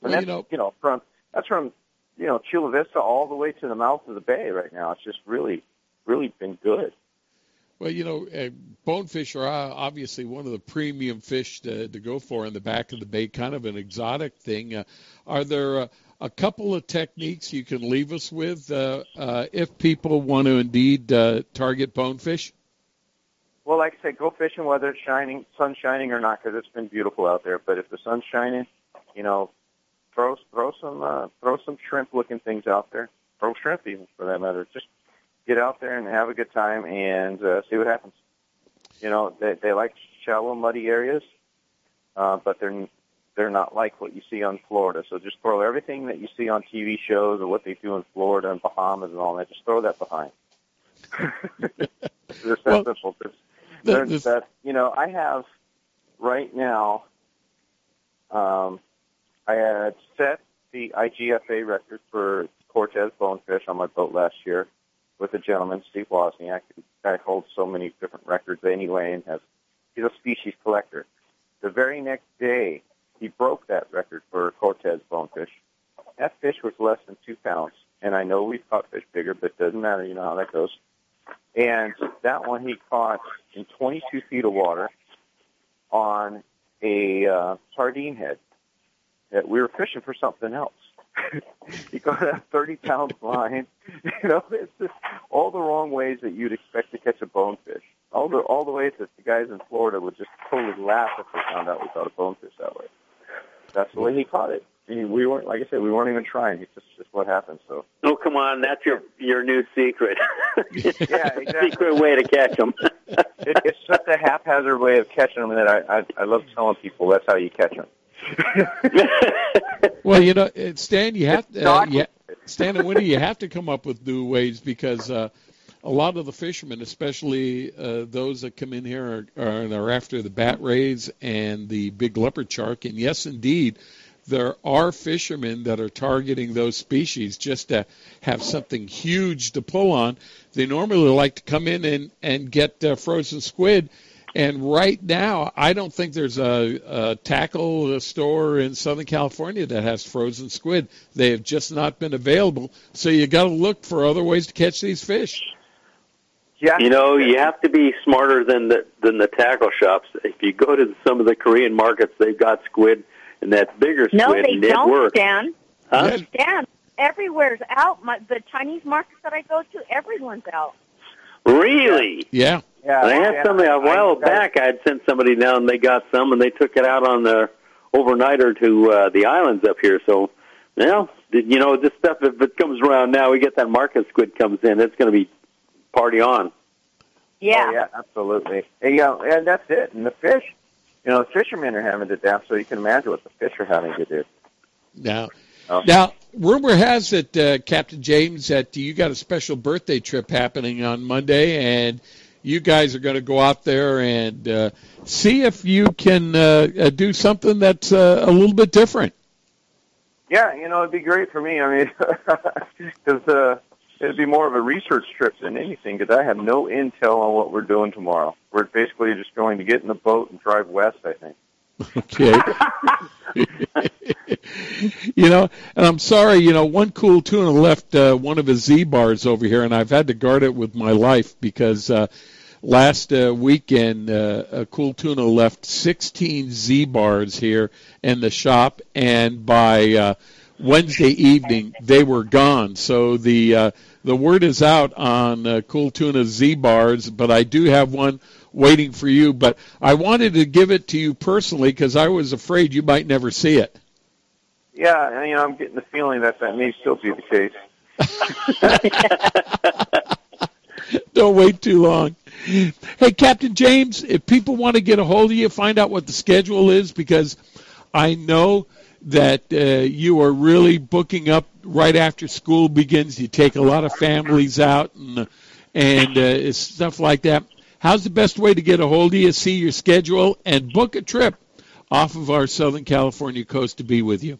And Well, that's, you know- you know, from that's from you know Chula Vista all the way to the mouth of the bay right now. It's just really, really been good. Well, you know, uh, bonefish are uh, obviously one of the premium fish to, to go for in the back of the bay, kind of an exotic thing. Uh, are there uh, a couple of techniques you can leave us with uh, uh, if people want to indeed uh, target bonefish? Well, like I said, go fishing whether it's shining, sun shining or not, because it's been beautiful out there. But if the sun's shining, you know, throw throw some uh, throw some shrimp looking things out there. Throw shrimp even for that matter. Just get out there and have a good time and uh, see what happens. You know, they they like shallow, muddy areas, uh, but they're they're not like what you see on Florida. So just throw everything that you see on TV shows or what they do in Florida and Bahamas and all that. Just throw that behind. [laughs] It's that Well, simple. There's, the- there's this- that you know I have right now. Um, I had set the IGFA record for Cortez bonefish on my boat last year with a gentleman, Steve Wozniak. who guy holds so many different records anyway and has he's a species collector. The very next day, he broke that record for Cortez bonefish. That fish was less than two pounds, and I know we've caught fish bigger, but it doesn't matter. You know how that goes. And that one he caught in 22 feet of water on a uh, sardine head. That we were fishing for something else. He caught a 30 pound [laughs] line. You know, it's just all the wrong ways that you'd expect to catch a bonefish. All the all the ways that the guys in Florida would just totally laugh if they found out we caught a bonefish that way. That's the way he caught it. We weren't, like I said, we weren't even trying. It's just just what happened. So. Oh, come on, that's your your new secret. [laughs] yeah, [laughs] exactly. Secret way to catch them. it, it's such a haphazard way of catching them that I, I I love telling people that's how you catch them. [laughs] well, you know, Stan, you have to, uh, you, Stan and Winnie, you have to come up with new ways because uh, a lot of the fishermen, especially uh, those that come in here, are, are, are after the bat rays and the big leopard shark. And yes, indeed, there are fishermen that are targeting those species just to have something huge to pull on. They normally like to come in and, and get uh, frozen squid and right now, I don't think there's a, a tackle store in Southern California that has frozen squid. They have just not been available. So you got to look for other ways to catch these fish. Yeah. You know, you have to be smarter than the than the tackle shops. If you go to some of the Korean markets, they've got squid and that bigger squid. No, they and don't, it works. Stan. Huh? Stan, everywhere's out. My, the Chinese markets that I go to, everyone's out. Really? Yeah. Yeah, I had somebody a while back. I had sent somebody down. And they got some, and they took it out on the overnighter to uh, the islands up here. So, well, you know, this stuff if it comes around now, we get that market squid comes in. It's going to be party on. Yeah. Oh, yeah, absolutely. And, you know, and that's it. And the fish, you know, the fishermen are having to death, so you can imagine what the fish are having to do. Now, Oh. now, rumor has it, uh, Captain James, that you got a special birthday trip happening on Monday, and you guys are going to go out there and uh, see if you can uh, uh, do something that's uh, a little bit different. Yeah, you know, it'd be great for me. I mean, [laughs] because uh, it'd be more of a research trip than anything. Because I have no intel on what we're doing tomorrow. We're basically just going to get in the boat and drive west. I think. Okay. you know, and I'm sorry, you know, one cool tuna left uh, one of his Z bars over here, and I've had to guard it with my life because uh, last uh, weekend, uh, a cool tuna left 16 Z bars here in the shop, and by uh, Wednesday evening they were gone. So the uh, the word is out on uh, cool tuna Z bars, but I do have one waiting for you. But I wanted to give it to you personally because I was afraid you might never see it. Yeah, and, you know, I'm getting the feeling that that may still be the case. [laughs] Don't wait too long. Hey, Captain James, if people want to get a hold of you, find out what the schedule is because I know that uh, you are really booking up right after school begins. You take a lot of families out and and uh, stuff like that. How's the best way to get a hold of you, see your schedule, and book a trip off of our Southern California coast to be with you?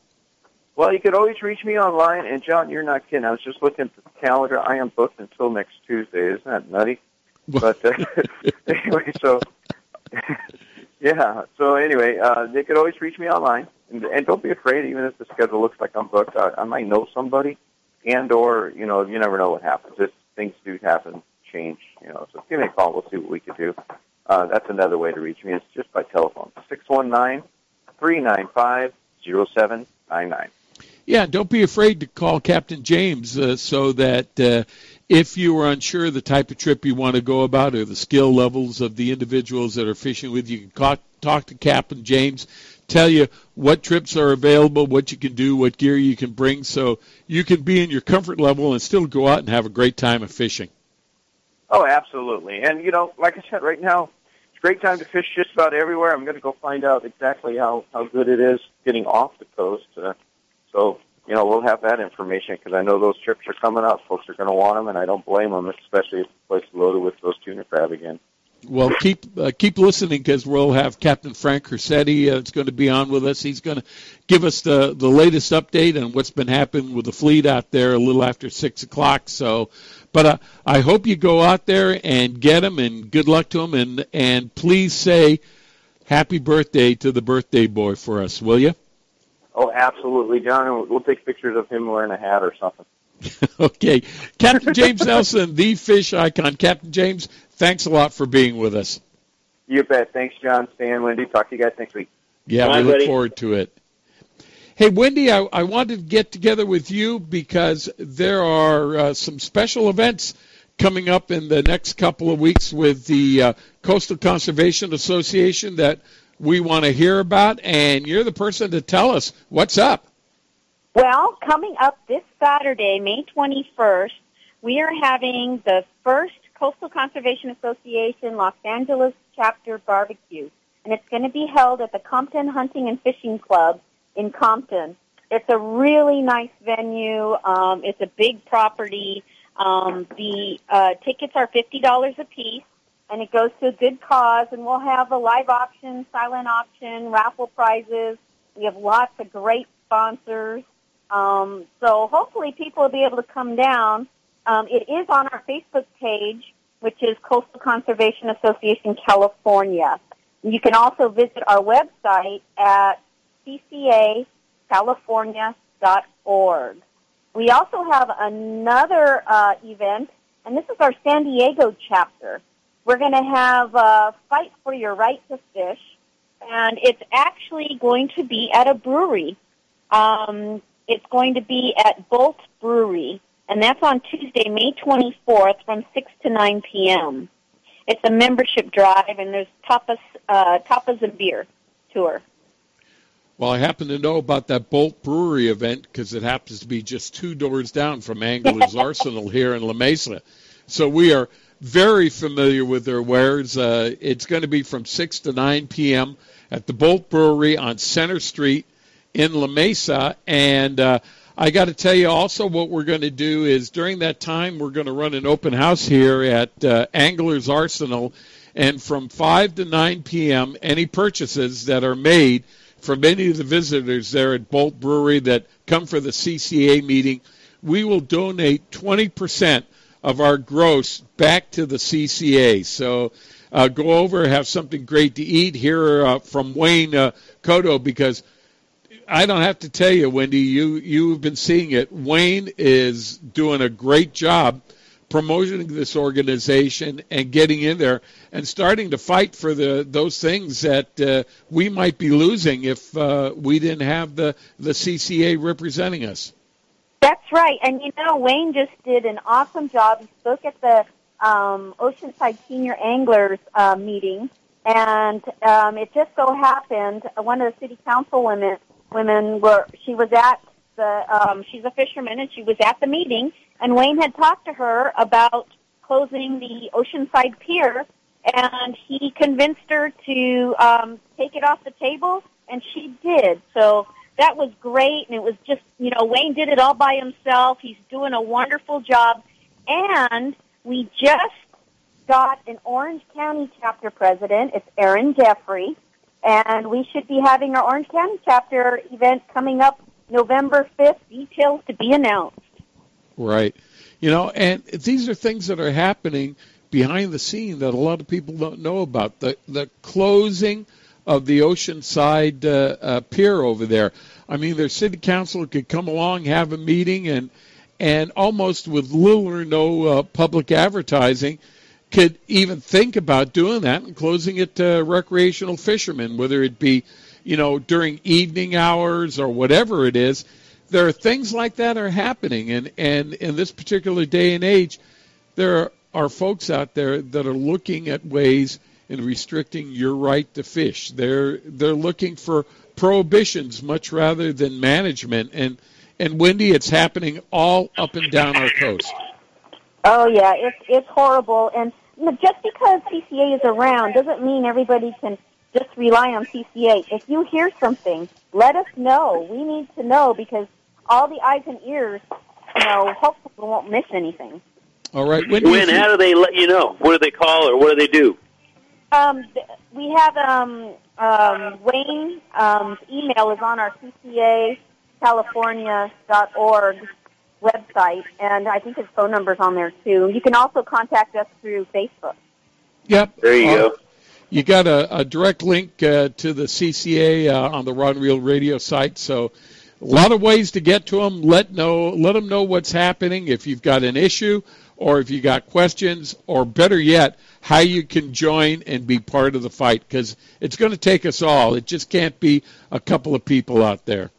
Well, you could always reach me online. And John, you're not kidding. I was just looking at the calendar. I am booked until next Tuesday. Isn't that nutty? But uh, [laughs] anyway, so [laughs] yeah. So anyway, uh, they could always reach me online, and, and don't be afraid. Even if the schedule looks like I'm booked, I, I might know somebody, and or you know, you never know what happens. If things do happen, change. You know, so give me a call. We'll see what we can do. Uh, that's another way to reach me. It's just by telephone. Six one nine three nine five zero seven nine nine. Yeah, don't be afraid to call Captain James uh, so that uh, if you are unsure the type of trip you want to go about or the skill levels of the individuals that are fishing with you, you can call, talk to Captain James, tell you what trips are available, what you can do, what gear you can bring, so you can be in your comfort level and still go out and have a great time of fishing. Oh, absolutely. And, you know, like I said, right now, it's a great time to fish just about everywhere. I'm going to go find out exactly how, how good it is getting off the coast. Uh, so, you know, we'll have that information because I know those trips are coming up. Folks are going to want them, and I don't blame them, especially if the place is loaded with those tuna crab again. Well, keep uh, keep listening because we'll have Captain Frank Ursitti uh, that's going to be on with us. He's going to give us the the latest update on what's been happening with the fleet out there a little after six o'clock. So, but uh, I hope you go out there and get them, and good luck to them, and and please say happy birthday to the birthday boy for us, will you? Oh, absolutely, John. We'll take pictures of him wearing a hat or something. [laughs] okay. Captain James Nelson, the fish icon. Captain James, thanks a lot for being with us. You bet. Thanks, John, Stan, Wendy. Talk to you guys next week. Yeah, Bye, we look buddy. forward to it. Hey, Wendy, I, I wanted to get together with you because there are uh, some special events coming up in the next couple of weeks with the uh, Coastal Conservation Association that we want to hear about, and you're the person to tell us what's up. Well, coming up this Saturday, May 21st, we are having the first Coastal Conservation Association Los Angeles chapter barbecue, and it's going to be held at the Compton Hunting and Fishing Club in Compton. It's a really nice venue. Um, it's a big property. Um, the uh, tickets are fifty dollars a piece, and it goes to a good cause. And we'll have a live auction, silent auction, raffle prizes. We have lots of great sponsors. Um, so hopefully people will be able to come down. Um, it is on our Facebook page, which is Coastal Conservation Association California. You can also visit our website at ccacalifornia.org. We also have another uh, event, and this is our San Diego chapter. We're going to have a Fight for Your Right to Fish, and it's actually going to be at a brewery. Um, it's going to be at Bolt Brewery, and that's on Tuesday, May 24th from 6 to 9 p.m. It's a membership drive, and there's tapas, uh, tapas and beer tour. Well, I happen to know about that Bolt Brewery event because it happens to be just two doors down from Angler's [laughs] Arsenal here in La Mesa. So we are very familiar with their wares. Uh, it's going to be from 6 to 9 p.m. at the Bolt Brewery on Center Street in La Mesa. And uh, I got to tell you also what we're going to do is during that time, we're going to run an open house here at uh, Angler's Arsenal. And from 5 to 9 p.m., any purchases that are made from any of the visitors there at Bolt Brewery that come for the CCA meeting, we will donate 20% of our gross back to the CCA. So uh, go over, have something great to eat, Here uh, from Wayne uh, Kotow because I don't have to tell you, Wendy, you you've been seeing it. Wayne is doing a great job promoting this organization and getting in there and starting to fight for the those things that uh, we might be losing if uh, we didn't have the the CCA representing us. That's right. And you know, Wayne just did an awesome job. He spoke at the um, Oceanside Senior Anglers uh, meeting, and um, it just so happened uh, one of the city council women women were she was at the um, she's a fisherman and she was at the meeting, and Wayne had talked to her about closing the Oceanside Pier, and he convinced her to um, take it off the table, and she did. So that was great, and it was just, you know, Wayne did it all by himself. He's doing a wonderful job, and we just got an Orange County chapter president. It's Aaron Jeffrey, and we should be having our Orange County chapter event coming up November 5th. Details to be announced. Right. You know, and these are things that are happening behind the scene that a lot of people don't know about. The the closing of the Oceanside uh, uh, pier over there. I mean, their city council could come along, have a meeting, and and almost with little or no uh, public advertising, could even think about doing that and closing it to recreational fishermen, whether it be, you know, during evening hours or whatever it is. There are things like that are happening, and and in this particular day and age, there are, folks out there that are looking at ways in restricting your right to fish. They're they're looking for prohibitions much rather than management. And and Wendy, it's happening all up and down our coast. Oh yeah, it's it's horrible, and just because CCA is around doesn't mean everybody can just rely on CCA. If you hear something, let us know. We need to know because all the eyes and ears, you know, hopefully we won't miss anything. All right, Wendy. When? How do they let you know? What do they call or what do they do? Um, we have um, um, Wayne. Um, email is on our CCACalifornia.org website, and I think his phone number's on there too. You can also contact us through Facebook. Yep. There you Uh, go. you got a, a direct link uh, to the CCA uh, on the Rod and Reel Radio site. So a lot of ways to get to them. Let know, let them know what's happening. If you've got an issue, or if you got questions, or better yet, how you can join and be part of the fight because it's going to take us all. It just can't be a couple of people out there.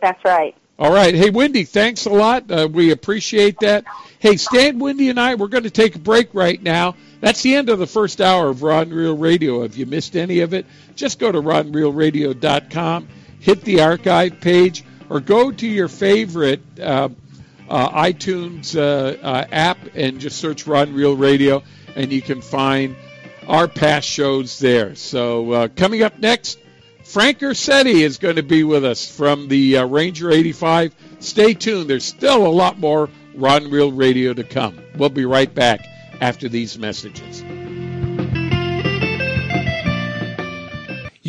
That's right. All right. Hey, Wendy, thanks a lot. Uh, we appreciate that. Hey, Stan, Wendy, and I, we're going to take a break right now. That's the end of the first hour of Rod and Reel Radio. If you missed any of it, just go to rodandreelradio.com, hit the archive page, or go to your favorite uh, uh, iTunes uh, uh, app and just search Rod and Reel Radio, and you can find our past shows there. So uh, coming up next, Frank Ursitti is going to be with us from the uh, Ranger 85. Stay tuned. There's still a lot more Rod and Reel Radio to come. We'll be right back after these messages.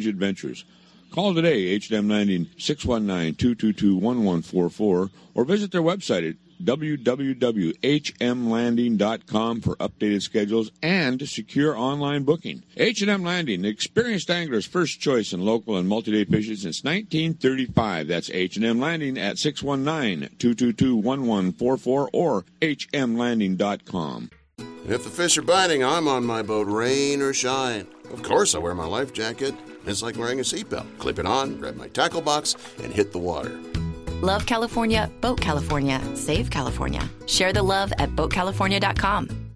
range adventures. Call today, H&M 619-222-1144, or visit their website at www.hmlanding.com for updated schedules and secure online booking. H&M Landing, the experienced angler's first choice in local and multi-day fishing since 1935. That's H&M Landing at 619-222-1144 or hmlanding.com. If the fish are biting, I'm on my boat, rain or shine. Of course, I wear my life jacket. It's like wearing a seatbelt. Clip it on, grab my tackle box, and hit the water. Love California, Boat California, Save California. Share the love at BoatCalifornia.com.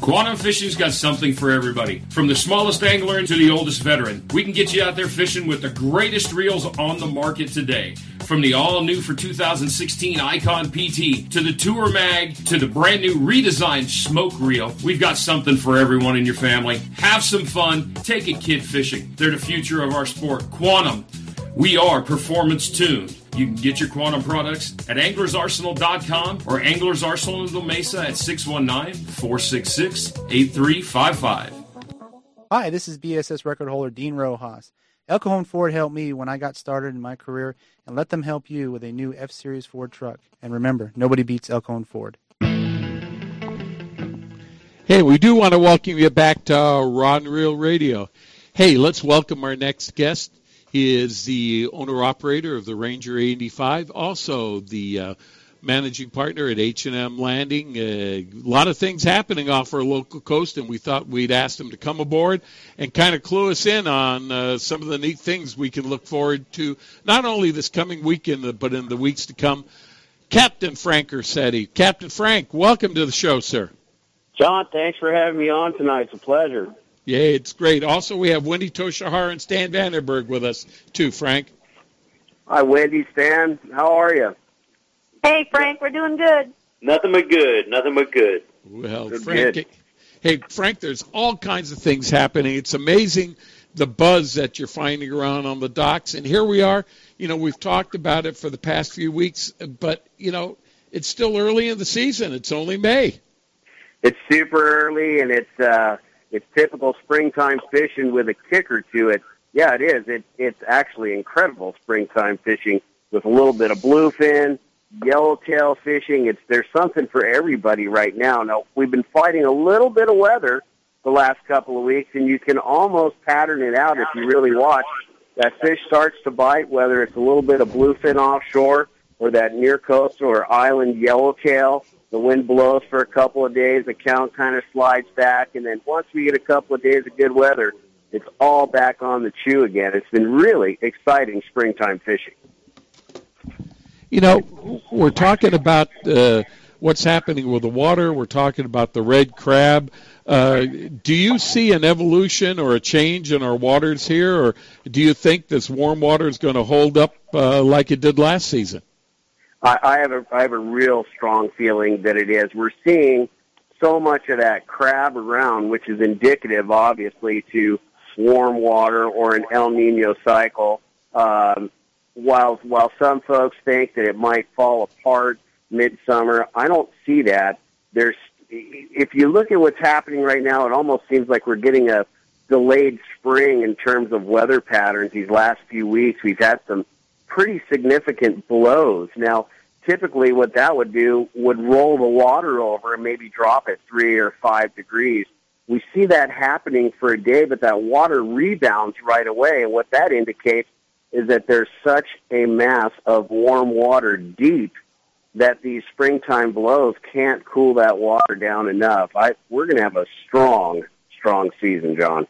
Quantum Fishing's got something for everybody. From the smallest angler to the oldest veteran, we can get you out there fishing with the greatest reels on the market today. From the all new for 2016 Icon PT to the Tour Mag to the brand new redesigned Smoke Reel, we've got something for everyone in your family. Have some fun, take a kid fishing. They're the future of our sport. Quantum, we are performance tuned. You can get your quantum products at anglersarsenal.com or Anglers Arsenal in La Mesa at 619 466 8355. Hi, this is BSS record holder Dean Rojas. El Cajon Ford helped me when I got started in my career, and let them help you with a new F Series Ford truck. And remember, nobody beats El Cajon Ford. Hey, we do want to welcome you back to uh, Rod and Reel Radio. Hey, let's welcome our next guest. He is the owner operator of the Ranger 85, also the uh, managing partner at H&M Landing. Uh, a lot of things happening off our local coast, and we thought we'd ask him to come aboard and kind of clue us in on uh, some of the neat things we can look forward to, not only this coming weekend, but in the weeks to come. Captain Frank Ursitti. Captain Frank, welcome to the show, sir. John, thanks for having me on tonight. It's a pleasure. Yeah, it's great. Also, we have Wendy Toshihara and Stan Vandenberg with us, too, Frank. Hi, Wendy, Stan. How are you? Hey, Frank, we're doing good. Nothing but good. Nothing but good. Well, Good, Frank, good. hey, Frank, there's all kinds of things happening. It's amazing the buzz that you're finding around on the docks. And here we are. You know, we've talked about it for the past few weeks, but, you know, it's still early in the season. It's only May. It's super early, and it's uh, it's typical springtime fishing with a kicker to it. Yeah, it is. It, it's actually incredible springtime fishing with a little bit of bluefin, yellowtail fishing. It's there's something for everybody right now. Now we've been fighting a little bit of weather the last couple of weeks, and you can almost pattern it out if you really watch. That fish starts to bite, whether it's a little bit of bluefin offshore or that near coastal or island yellowtail. The wind blows for a couple of days, the count kind of slides back, and then once we get a couple of days of good weather, it's all back on the chew again. It's been really exciting springtime fishing. You know, we're talking about uh, what's happening with the water. We're talking about the red crab. Uh, do you see an evolution or a change in our waters here, or do you think this warm water is going to hold up uh, like it did last season? I, I have a I have a real strong feeling that it is. We're seeing so much of that crab around, which is indicative, obviously, to warm water or an El Nino cycle. Um, while while some folks think that it might fall apart midsummer, I don't see that. There's if you look at what's happening right now, it almost seems like we're getting a delayed spring in terms of weather patterns. These last few weeks, we've had some pretty significant blows. Now, typically, what that would do would roll the water over and maybe drop it three or five degrees. We see that happening for a day, but that water rebounds right away. And what that indicates is that there's such a mass of warm water deep that these springtime blows can't cool that water down enough. I, we're going to have a strong, strong season, John.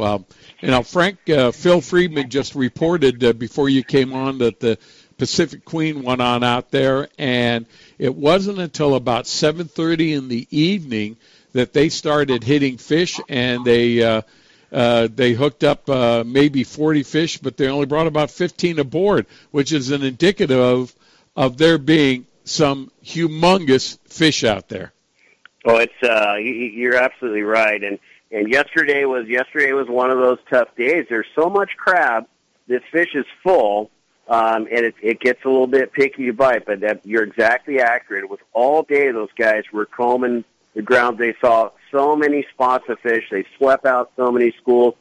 Well, you know, Frank, uh, Phil Friedman just reported uh, before you came on that the Pacific Queen went on out there, and it wasn't until about 7:30 in the evening that they started hitting fish, and they uh, uh, they hooked up uh, maybe 40 fish, but they only brought about 15 aboard, which is an indicative of, of there being some humongous fish out there. Oh, it's uh, you're absolutely right, and and yesterday was yesterday was one of those tough days. There's so much crab. This fish is full, um, and it, it gets a little bit picky to bite. But that, you're exactly accurate. It was all day those guys were combing the ground. They saw so many spots of fish. They swept out so many schools.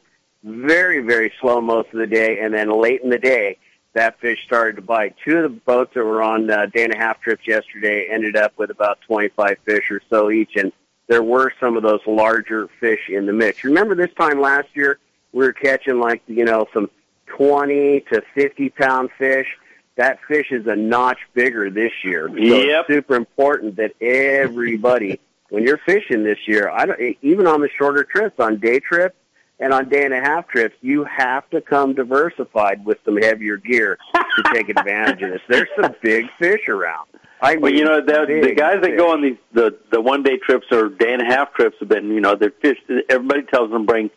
Very very slow most of the day, and then late in the day, that fish started to bite. Two of the boats that were on uh, day and a half trips yesterday ended up with about 25 fish or so each, and there were some of those larger fish in the mix. Remember this time last year, we were catching like, you know, some 20 to 50 pound fish. That fish is a notch bigger this year. So Yep. it's super important that everybody, [laughs] when you're fishing this year, I don't, even on the shorter trips, on day trips, and on day and a half trips, you have to come diversified with some heavier gear to take advantage of this. There's some big fish around. I well, you know, the, the guys that go on these the the one day trips or day and a half trips have been, you know, they're fish. Everybody tells them bring,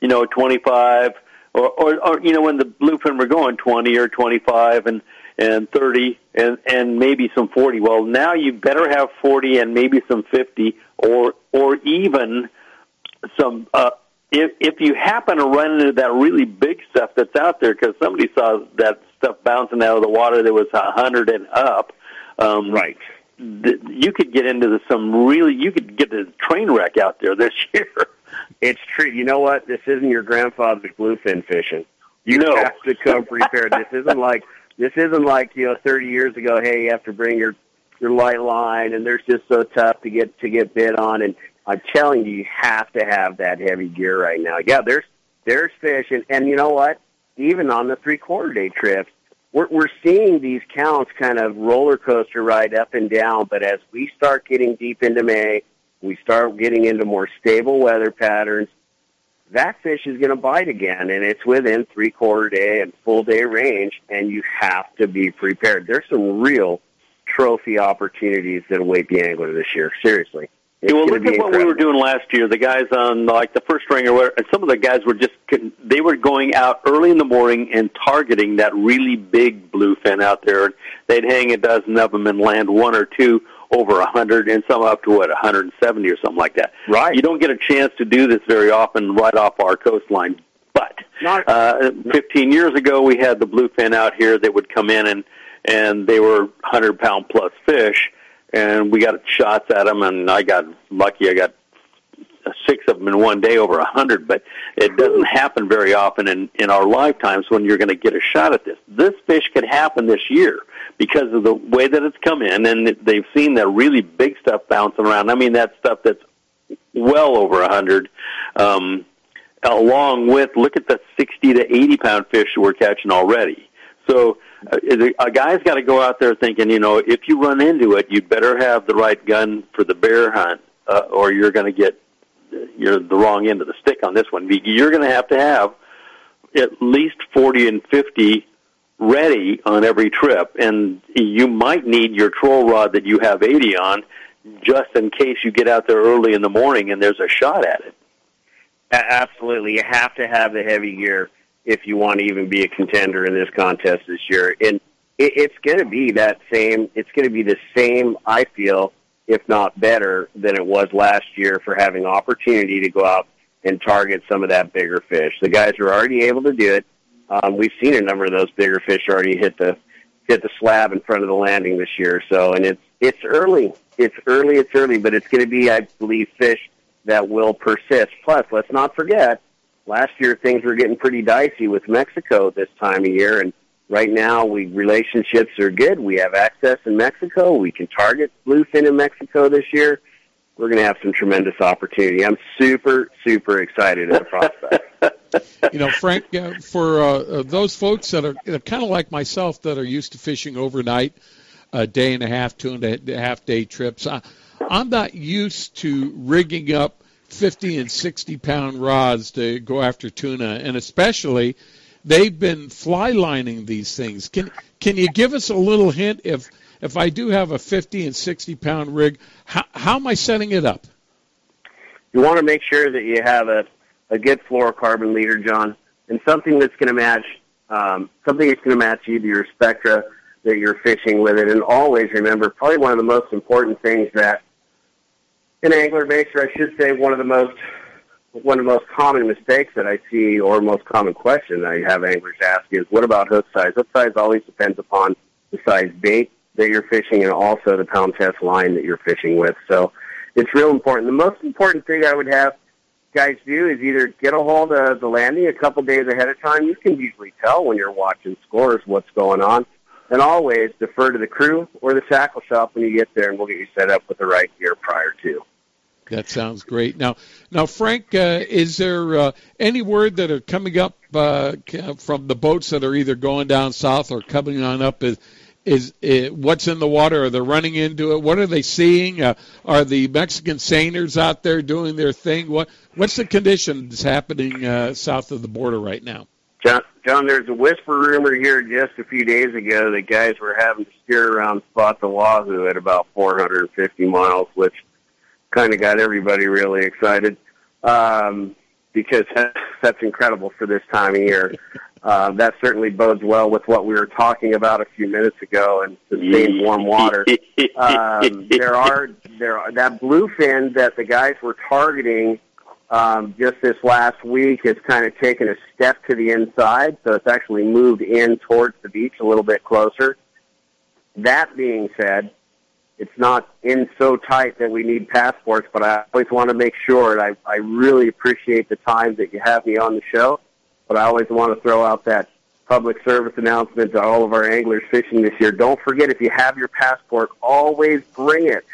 you know, twenty five or, or or you know when the bluefin were going twenty or twenty five and and thirty and and maybe some forty. Well, now you better have forty and maybe some fifty or or even some. uh if if you happen to run into that really big stuff that's out there, because somebody saw that stuff bouncing out of the water that was a hundred and up, um, right? Th- you could get into the, some really, you could get a train wreck out there this [laughs] year. It's true. You know what? This isn't your grandfather's bluefin fishing. You No. have to come prepared. this isn't like this isn't like you know 30 years ago. Hey, you have to bring your your light line, and they're just so tough to get to get bit on. And I'm telling you, you have to have that heavy gear right now. Yeah, there's there's fish, and and you know what? Even on the three quarter day trips, we're we're seeing these counts kind of roller coaster ride up and down. But as we start getting deep into May, we start getting into more stable weather patterns. That fish is going to bite again, and it's within three quarter day and full day range, and you have to be prepared. There's some real trophy opportunities that await the angler this year. Seriously. It's Yeah, well, look at what we were doing last year. The guys on like the first ring or whatever, and some of the guys were just they were going out early in the morning and targeting that really big bluefin out there. And they'd hang a dozen of them and land one or two over a hundred, and some up to what 170 or something like that. Right. You don't get a chance to do this very often right off our coastline. But uh, 15 years ago, we had the bluefin out here that would come in and and they were 100 pound plus fish, and we got shots at them, and I got lucky. I got six of them in one day over a hundred, but it doesn't happen very often in in our lifetimes when you're going to get a shot at this. This fish could happen this year because of the way that it's come in, and they've seen that really big stuff bouncing around. I mean, that stuff that's well over a hundred. Um, along with look at the 60 to 80 pound fish we're catching already. So a guy's got to go out there thinking, you know, if you run into it, you better have the right gun for the bear hunt, uh, or you're going to get you're the wrong end of the stick on this one. You're going to have to have at least 40 and 50 ready on every trip, and you might need your troll rod that you have 80 on just in case you get out there early in the morning and there's a shot at it. Absolutely, you have to have the heavy gear if you want to even be a contender in this contest this year. And it, it's going to be that same. It's going to be the same. I feel, if not better, than it was last year for having opportunity to go out and target some of that bigger fish. The guys are already able to do it. Um, we've seen a number of those bigger fish already hit the hit the slab in front of the landing this year. So, and it's it's early. It's early. It's early, but it's going to be, I believe, fish that will persist. Plus, let's not forget, last year things were getting pretty dicey with Mexico this time of year, and right now we relationships are good. We have access in Mexico. We can target bluefin in Mexico this year. We're going to have some tremendous opportunity. I'm super, super excited at the prospect. [laughs] you know, Frank, uh, for uh, uh, those folks that are kind of like myself that are used to fishing overnight, a day and a half, two and a half day trips. I, I'm not used to rigging up 50 and 60 pound rods to go after tuna, and especially they've been fly lining these things. Can can you give us a little hint if if I do have a 50 and 60 pound rig, how, how am I setting it up? You want to make sure that you have a, a good fluorocarbon leader, John, and something that's going to match um, something that's going to match either your spectra that you're fishing with it. And always remember, probably one of the most important things that an angler or I should say, one of the most one of the most common mistakes that I see, or most common question I have anglers ask is, "What about hook size?" Hook size always depends upon the size bait that you're fishing and also the pound test line that you're fishing with. So it's real important. The most important thing I would have guys do is either get a hold of the landing a couple days ahead of time. You can usually tell when you're watching scores what's going on. And always defer to the crew or the tackle shop when you get there, and we'll get you set up with the right gear prior to. That sounds great. Now, now, Frank, uh, is there uh, any word that are coming up uh, from the boats that are either going down south or coming on up? Is, is, is what's in the water? Are they running into it? What are they seeing? Uh, are the Mexican sailors out there doing their thing? What what's the conditions happening uh, south of the border right now? John, John, there's a whisper rumor here just a few days ago that guys were having to steer around Spot the Wahoo at about 450 miles, which kind of got everybody really excited um, because [laughs] that's incredible for this time of year. [laughs] Uh, that certainly bodes well with what we were talking about a few minutes ago and sustained warm water. [laughs] Um, there are there are, that bluefin that the guys were targeting um, just this last week has kind of taken a step to the inside, so it's actually moved in towards the beach a little bit closer. That being said, it's not in so tight that we need passports, but I always want to make sure, and I, I really appreciate the time that you have me on the show, but I always want to throw out that public service announcement to all of our anglers fishing this year. Don't forget, if you have your passport, always bring it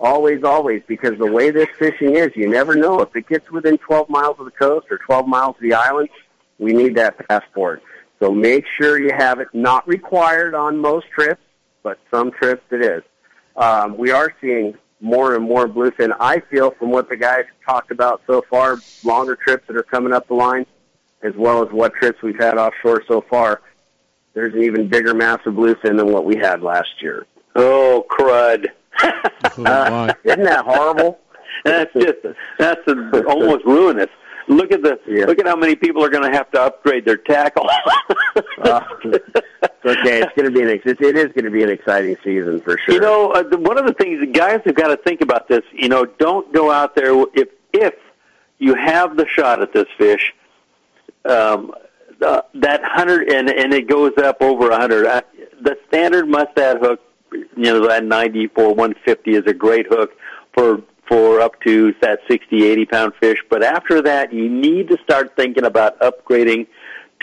Always, always, because the way this fishing is, you never know. If it gets within 12 miles of the coast or 12 miles of the island, we need that passport. So make sure you have it. Not required on most trips, but some trips it is. Um, we are seeing more and more bluefin. I feel from what the guys talked about so far, longer trips that are coming up the line, as well as what trips we've had offshore so far, there's an even bigger mass of bluefin than what we had last year. Oh, crud uh, [laughs] isn't that horrible? that's just that's a, almost ruinous. Look at the yeah. look at how many people are going to have to upgrade their tackle. [laughs] uh, okay, it's going to be an it, it is going to be an exciting season for sure. You know, uh, one of the things the guys have got to think about this. You know, don't go out there if if you have the shot at this fish. Um, uh, that hundred and and it goes up over a hundred. Uh, the standard mustad hook you know that 94 150 is a great hook for for up to that 60, 80 pound fish. But after that, you need to start thinking about upgrading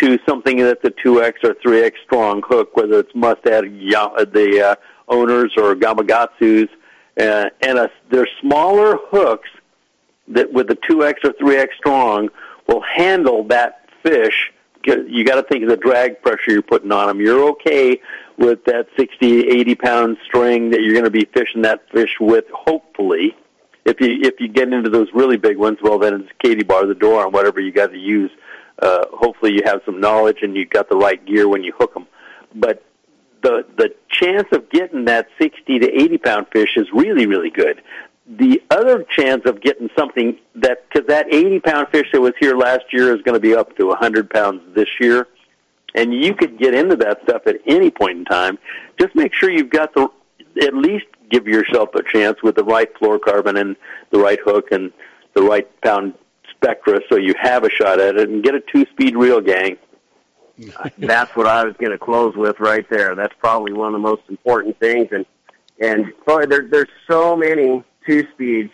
to something that's a 2X or 3X strong hook, whether it's Mustad, the uh, owners, or Gamakatsu's. Uh, and a, they're smaller hooks that with the 2X or 3X strong will handle that fish. You got to think of the drag pressure you're putting on them. You're okay with that 60, 80 pound string that you're going to be fishing that fish with, hopefully. If you if you get into those really big ones, well then it's Katie bar, the door, and whatever you got to use. Uh, hopefully you have some knowledge and you got the right gear when you hook them. But the the chance of getting that 60 to 80 pound fish is really really good. The other chance of getting something that because that 80 pound fish that was here last year is going to be up to a 100 pounds this year and you could get into that stuff at any point in time. Just make sure you've got the at least give yourself a chance with the right fluorocarbon and the right hook and the right pound spectra, so you have a shot at it, and get a two-speed reel, gang. [laughs] That's what I was going to close with right there. That's probably one of the most important things, and and boy, there, there's so many two speeds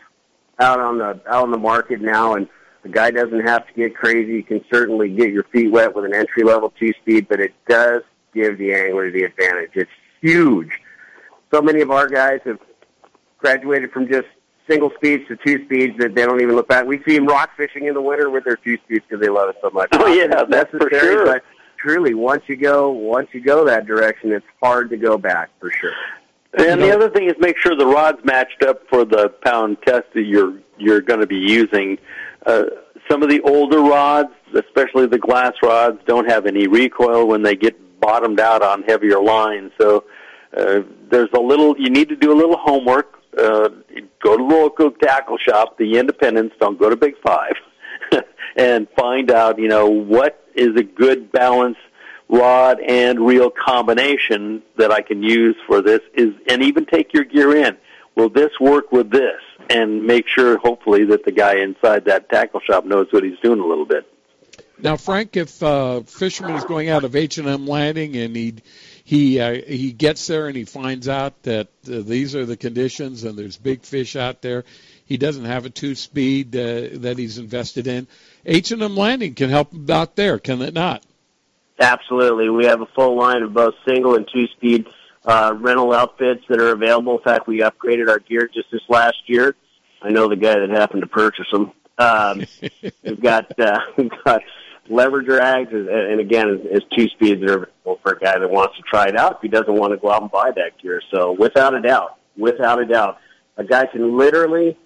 out on the out on the market now, and the guy doesn't have to get crazy. You can certainly get your feet wet with an entry level two speed, but it does give the angler the advantage. It's huge. So many of our guys have graduated from just single speeds to two speeds that they don't even look back. We see them rock fishing in the winter with their two speeds because they love it so much. Oh yeah, that's for sure. But truly, once you go, once you go that direction, it's hard to go back for sure. And the other thing is make sure the rod's matched up for the pound test that you're you're going to be using. Uh, some of the older rods, especially the glass rods, don't have any recoil when they get bottomed out on heavier lines. So uh, there's a little. You need to do a little homework. Uh, go to the local tackle shop, the independents. Don't go to Big Five, [laughs] and find out. You know what is a good balance rod and reel combination that I can use for this is, and even take your gear in. Will this work with this? And make sure, hopefully, that the guy inside that tackle shop knows what he's doing a little bit. Now, Frank, if uh, fisherman is going out of H and M Landing and he he uh, he gets there and he finds out that uh, these are the conditions and there's big fish out there, he doesn't have a two speed uh, that he's invested in. H and M Landing can help him out there, can it not? Absolutely. We have a full line of both single and two speed uh, rental outfits that are available. In fact, we upgraded our gear just this last year. I know the guy that happened to purchase them. Um, [laughs] we've got uh, [laughs] we've got lever drags, and, and again, it's two speeds that are available for a guy that wants to try it out if he doesn't want to go out and buy that gear. So, without a doubt, without a doubt, a guy can literally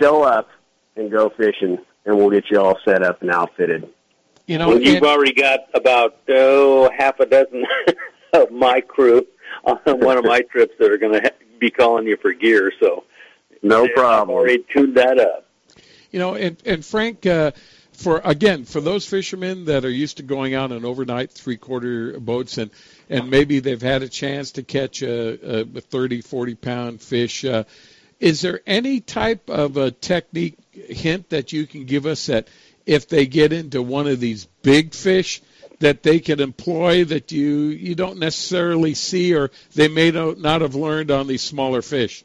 show up and go fishing, and we'll get you all set up and outfitted. You know, well, you've already got about oh half a dozen [laughs] of my crew on [laughs] one of my trips that are going to be calling you for gear. So no problem. I've already tuned that up. You know, and and Frank, uh, for again, for those fishermen that are used to going out on overnight three quarter boats and and maybe they've had a chance to catch a, a 30, 40 pound fish. Uh, is there any type of a technique hint that you can give us that if they get into one of these big fish that they can employ that you you don't necessarily see or they may not have learned on these smaller fish?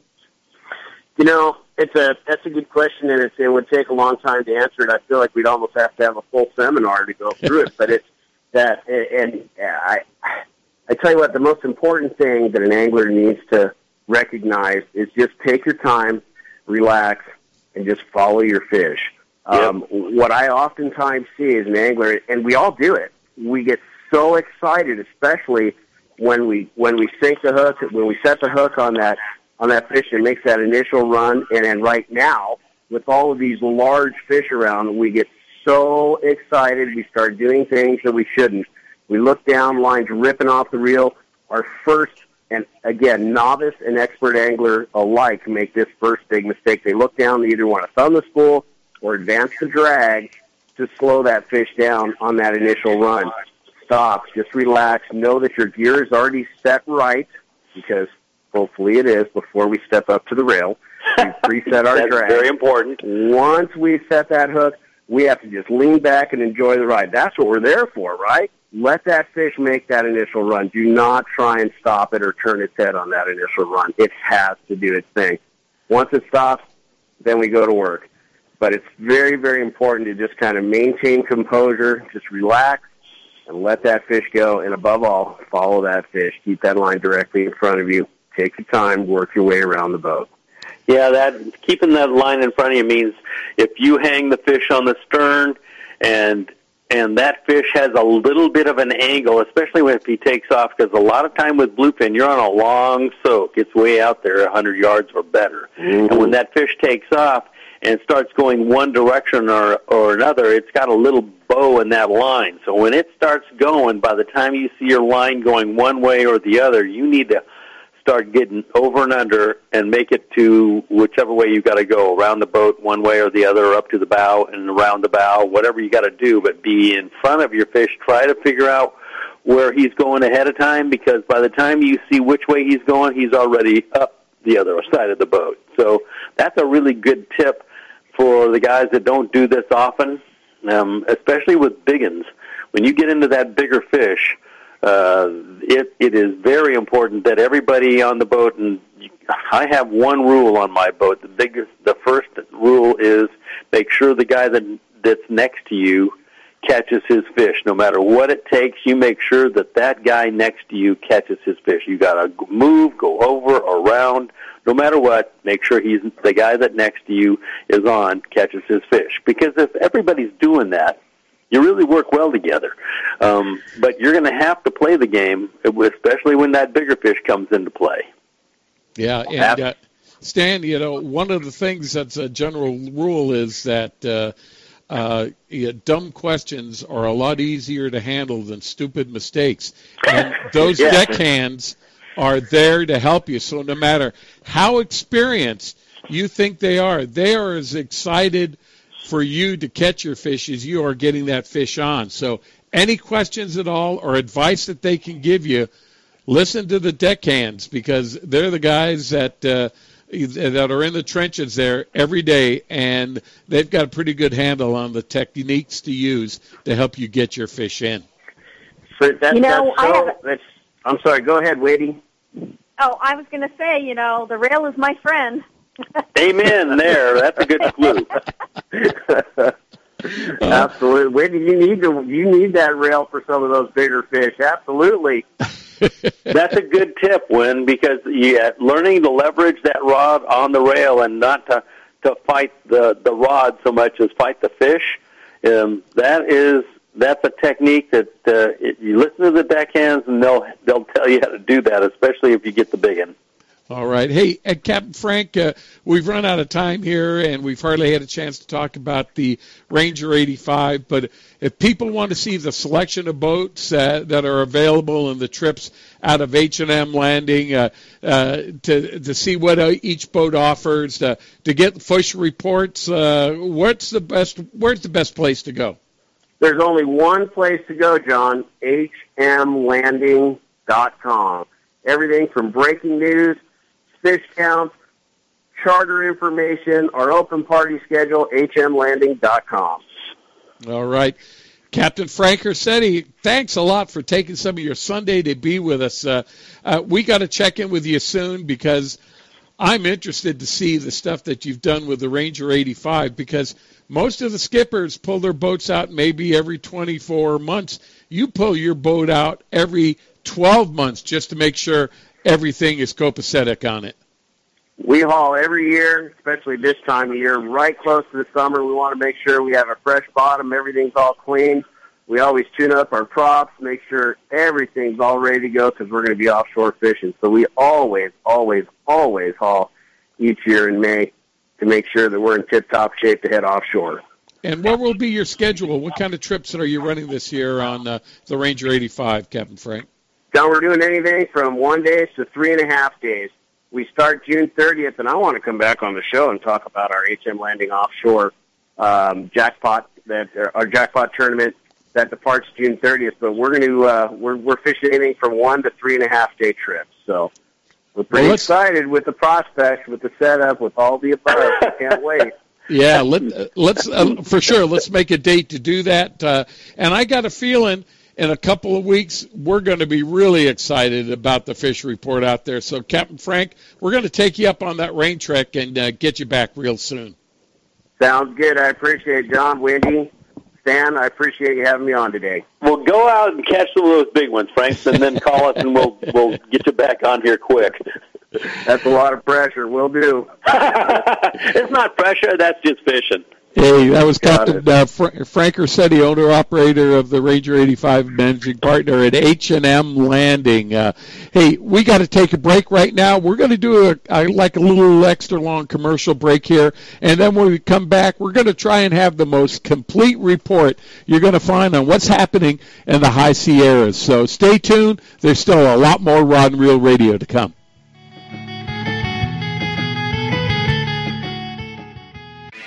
You know, it's a that's a good question, and it's, it would take a long time to answer it. I feel like we'd almost have to have a full seminar to go [laughs] through it. But it's that, and I I tell you what, the most important thing that an angler needs to recognize is just take your time, relax, and just follow your fish. Um, what I oftentimes see as an angler, and we all do it, we get so excited, especially when we when we sink the hook, when we set the hook on that on that fish and makes that initial run. And then right now, with all of these large fish around, we get so excited. We start doing things that we shouldn't. We look down, lines ripping off the reel. Our first, and again, novice and expert angler alike make this first big mistake. They look down, they either want to thumb the spool or advance the drag to slow that fish down on that initial run. Stop. Just relax. Know that your gear is already set right because hopefully it is before we step up to the rail. We [laughs] preset our That's drag. very important. Once we set that hook, we have to just lean back and enjoy the ride. That's what we're there for, right? Let that fish make that initial run. Do not try and stop it or turn its head on that initial run. It has to do its thing. Once it stops, then we go to work. But it's very, very important to just kind of maintain composure, just relax, and let that fish go. And above all, follow that fish. Keep that line directly in front of you. Take your time, work your way around the boat. Yeah, that keeping that line in front of you means if you hang the fish on the stern and and that fish has a little bit of an angle, especially if he takes off, because a lot of time with bluefin, you're on a long soak. It's way out there, 100 yards or better. Mm-hmm. And when that fish takes off and starts going one direction or, or another, it's got a little bow in that line. So when it starts going, by the time you see your line going one way or the other, you need to start getting over and under and make it to whichever way you got to go around the boat one way or the other or up to the bow and around the bow whatever you got to do but be in front of your fish. Try to figure out where he's going ahead of time because by the time you see which way he's going he's already up the other side of the boat. So that's a really good tip for the guys that don't do this often um, especially with biggins. When you get into that bigger fish uh, it it is very important that everybody on the boat and I have one rule on my boat. The biggest, the first rule is make sure the guy that that's next to you catches his fish. No matter what it takes, you make sure that that guy next to you catches his fish. You got to move, go over, around. No matter what, make sure he's the guy that next to you is on catches his fish. Because if everybody's doing that, you really work well together. Um, but you're going to have to play the game, especially when that bigger fish comes into play. Yeah, and uh, Stan, you know, one of the things that's a general rule is that uh, uh, yeah, dumb questions are a lot easier to handle than stupid mistakes, and [laughs] those Yeah. deckhands are there to help you. So no matter how experienced you think they are, they are as excited for you to catch your fish as you are getting that fish on. So any questions at all or advice that they can give you, listen to the deckhands because they're the guys that uh, that are in the trenches there every day, and they've got a pretty good handle on the techniques to use to help you get your fish in. So that, You know, that's I so, have that's, I'm sorry, go ahead, Wadey. Oh, I was going to say, you know, the rail is my friend. Amen. There, that's a good clue. [laughs] Absolutely. Wadey, you need to you need that rail for some of those bigger fish. Absolutely. [laughs] That's a good tip, Win, because yeah, learning to leverage that rod on the rail and not to to fight the the rod so much as fight the fish. Um, that is that's a technique that uh, you listen to the deckhands and they'll they'll tell you how to do that, especially if you get the big one. All right. Hey, uh, Captain Frank, uh, we've run out of time here, and we've hardly had a chance to talk about the Ranger 85. But if people want to see the selection of boats uh, that are available and the trips out of H&M Landing uh, uh, to to see what uh, each boat offers, uh, to get fish reports, what's the best? Where's the best place to go? There's only one place to go, John, hmlanding.com. Everything from breaking news, fish counts, charter information, our open party schedule, hmlanding.com. All right. Captain Frank Ursitti, thanks a lot for taking some of your Sunday to be with us. Uh, uh, we got to check in with you soon because I'm interested to see the stuff that you've done with the Ranger 85 because most of the skippers pull their boats out maybe every 24 months. You pull your boat out every 12 months just to make sure everything is copacetic on it. We haul every year, especially this time of year, right close to the summer. We want to make sure we have a fresh bottom, everything's all clean. We always tune up our props, make sure everything's all ready to go because we're going to be offshore fishing. So we always, always, always haul each year in May to make sure that we're in tip-top shape to head offshore. And what will be your schedule? What kind of trips are you running this year on uh, the Ranger 85, Captain Frank? John, we're doing anything from one days to three and a half days. We start June 30th, and I want to come back on the show and talk about our HM Landing offshore um, jackpot that our jackpot tournament that departs June 30th. But we're going to uh, we're we're fishing anything from one to three and a half day trips. So we're pretty Well, excited with the prospects, with the setup, with all the above. I can't [laughs] wait. Yeah, let, let's uh, for sure. Let's make a date to do that. Uh, and I got a feeling in a couple of weeks, we're going to be really excited about the fish report out there. So, Captain Frank, we're going to take you up on that rain trek and uh, get you back real soon. Sounds good. I appreciate it, John, Wendy, Stan. I appreciate you having me on today. Well, go out and catch some of those big ones, Frank, and then call us, and we'll we'll get you back on here quick. That's a lot of pressure. We'll do. [laughs] it's not pressure. That's just fishing. Hey, that was Captain uh, Fra- Frank Ursitti, owner operator of the Ranger 85, managing partner at H&M Landing. Uh, hey, we got to take a break right now. We're going to do a, a like a little extra long commercial break here, and then when we come back, we're going to try and have the most complete report you're going to find on what's happening in the High Sierras. So stay tuned. There's still a lot more Rod and Reel Radio to come.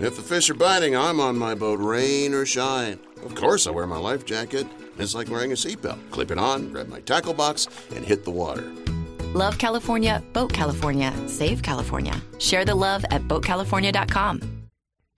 If the fish are biting, I'm on my boat, rain or shine. Of course, I wear my life jacket. It's like wearing a seatbelt. Clip it on, grab my tackle box, and hit the water. Love California, Boat California, Save California. Share the love at BoatCalifornia.com.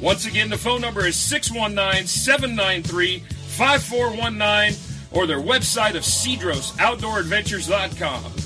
Once again, the phone number is 619 793 5419 or their website of cedrosoutdooradventures.com.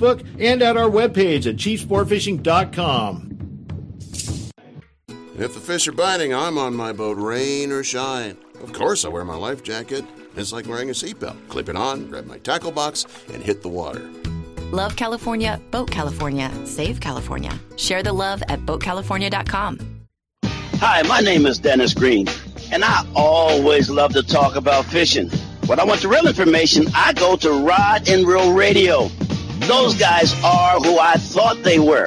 and at our webpage at chiefsportfishing.com. If the fish are biting, I'm on my boat, rain or shine. Of course, I wear my life jacket. It's like wearing a seatbelt. Clip it on, grab my tackle box, and hit the water. Love California, Boat California, Save California. Share the love at BoatCalifornia.com. Hi, my name is Dennis Green, and I always love to talk about fishing. When I want the real information, I go to Rod and Reel Radio. Those guys are who I thought they were.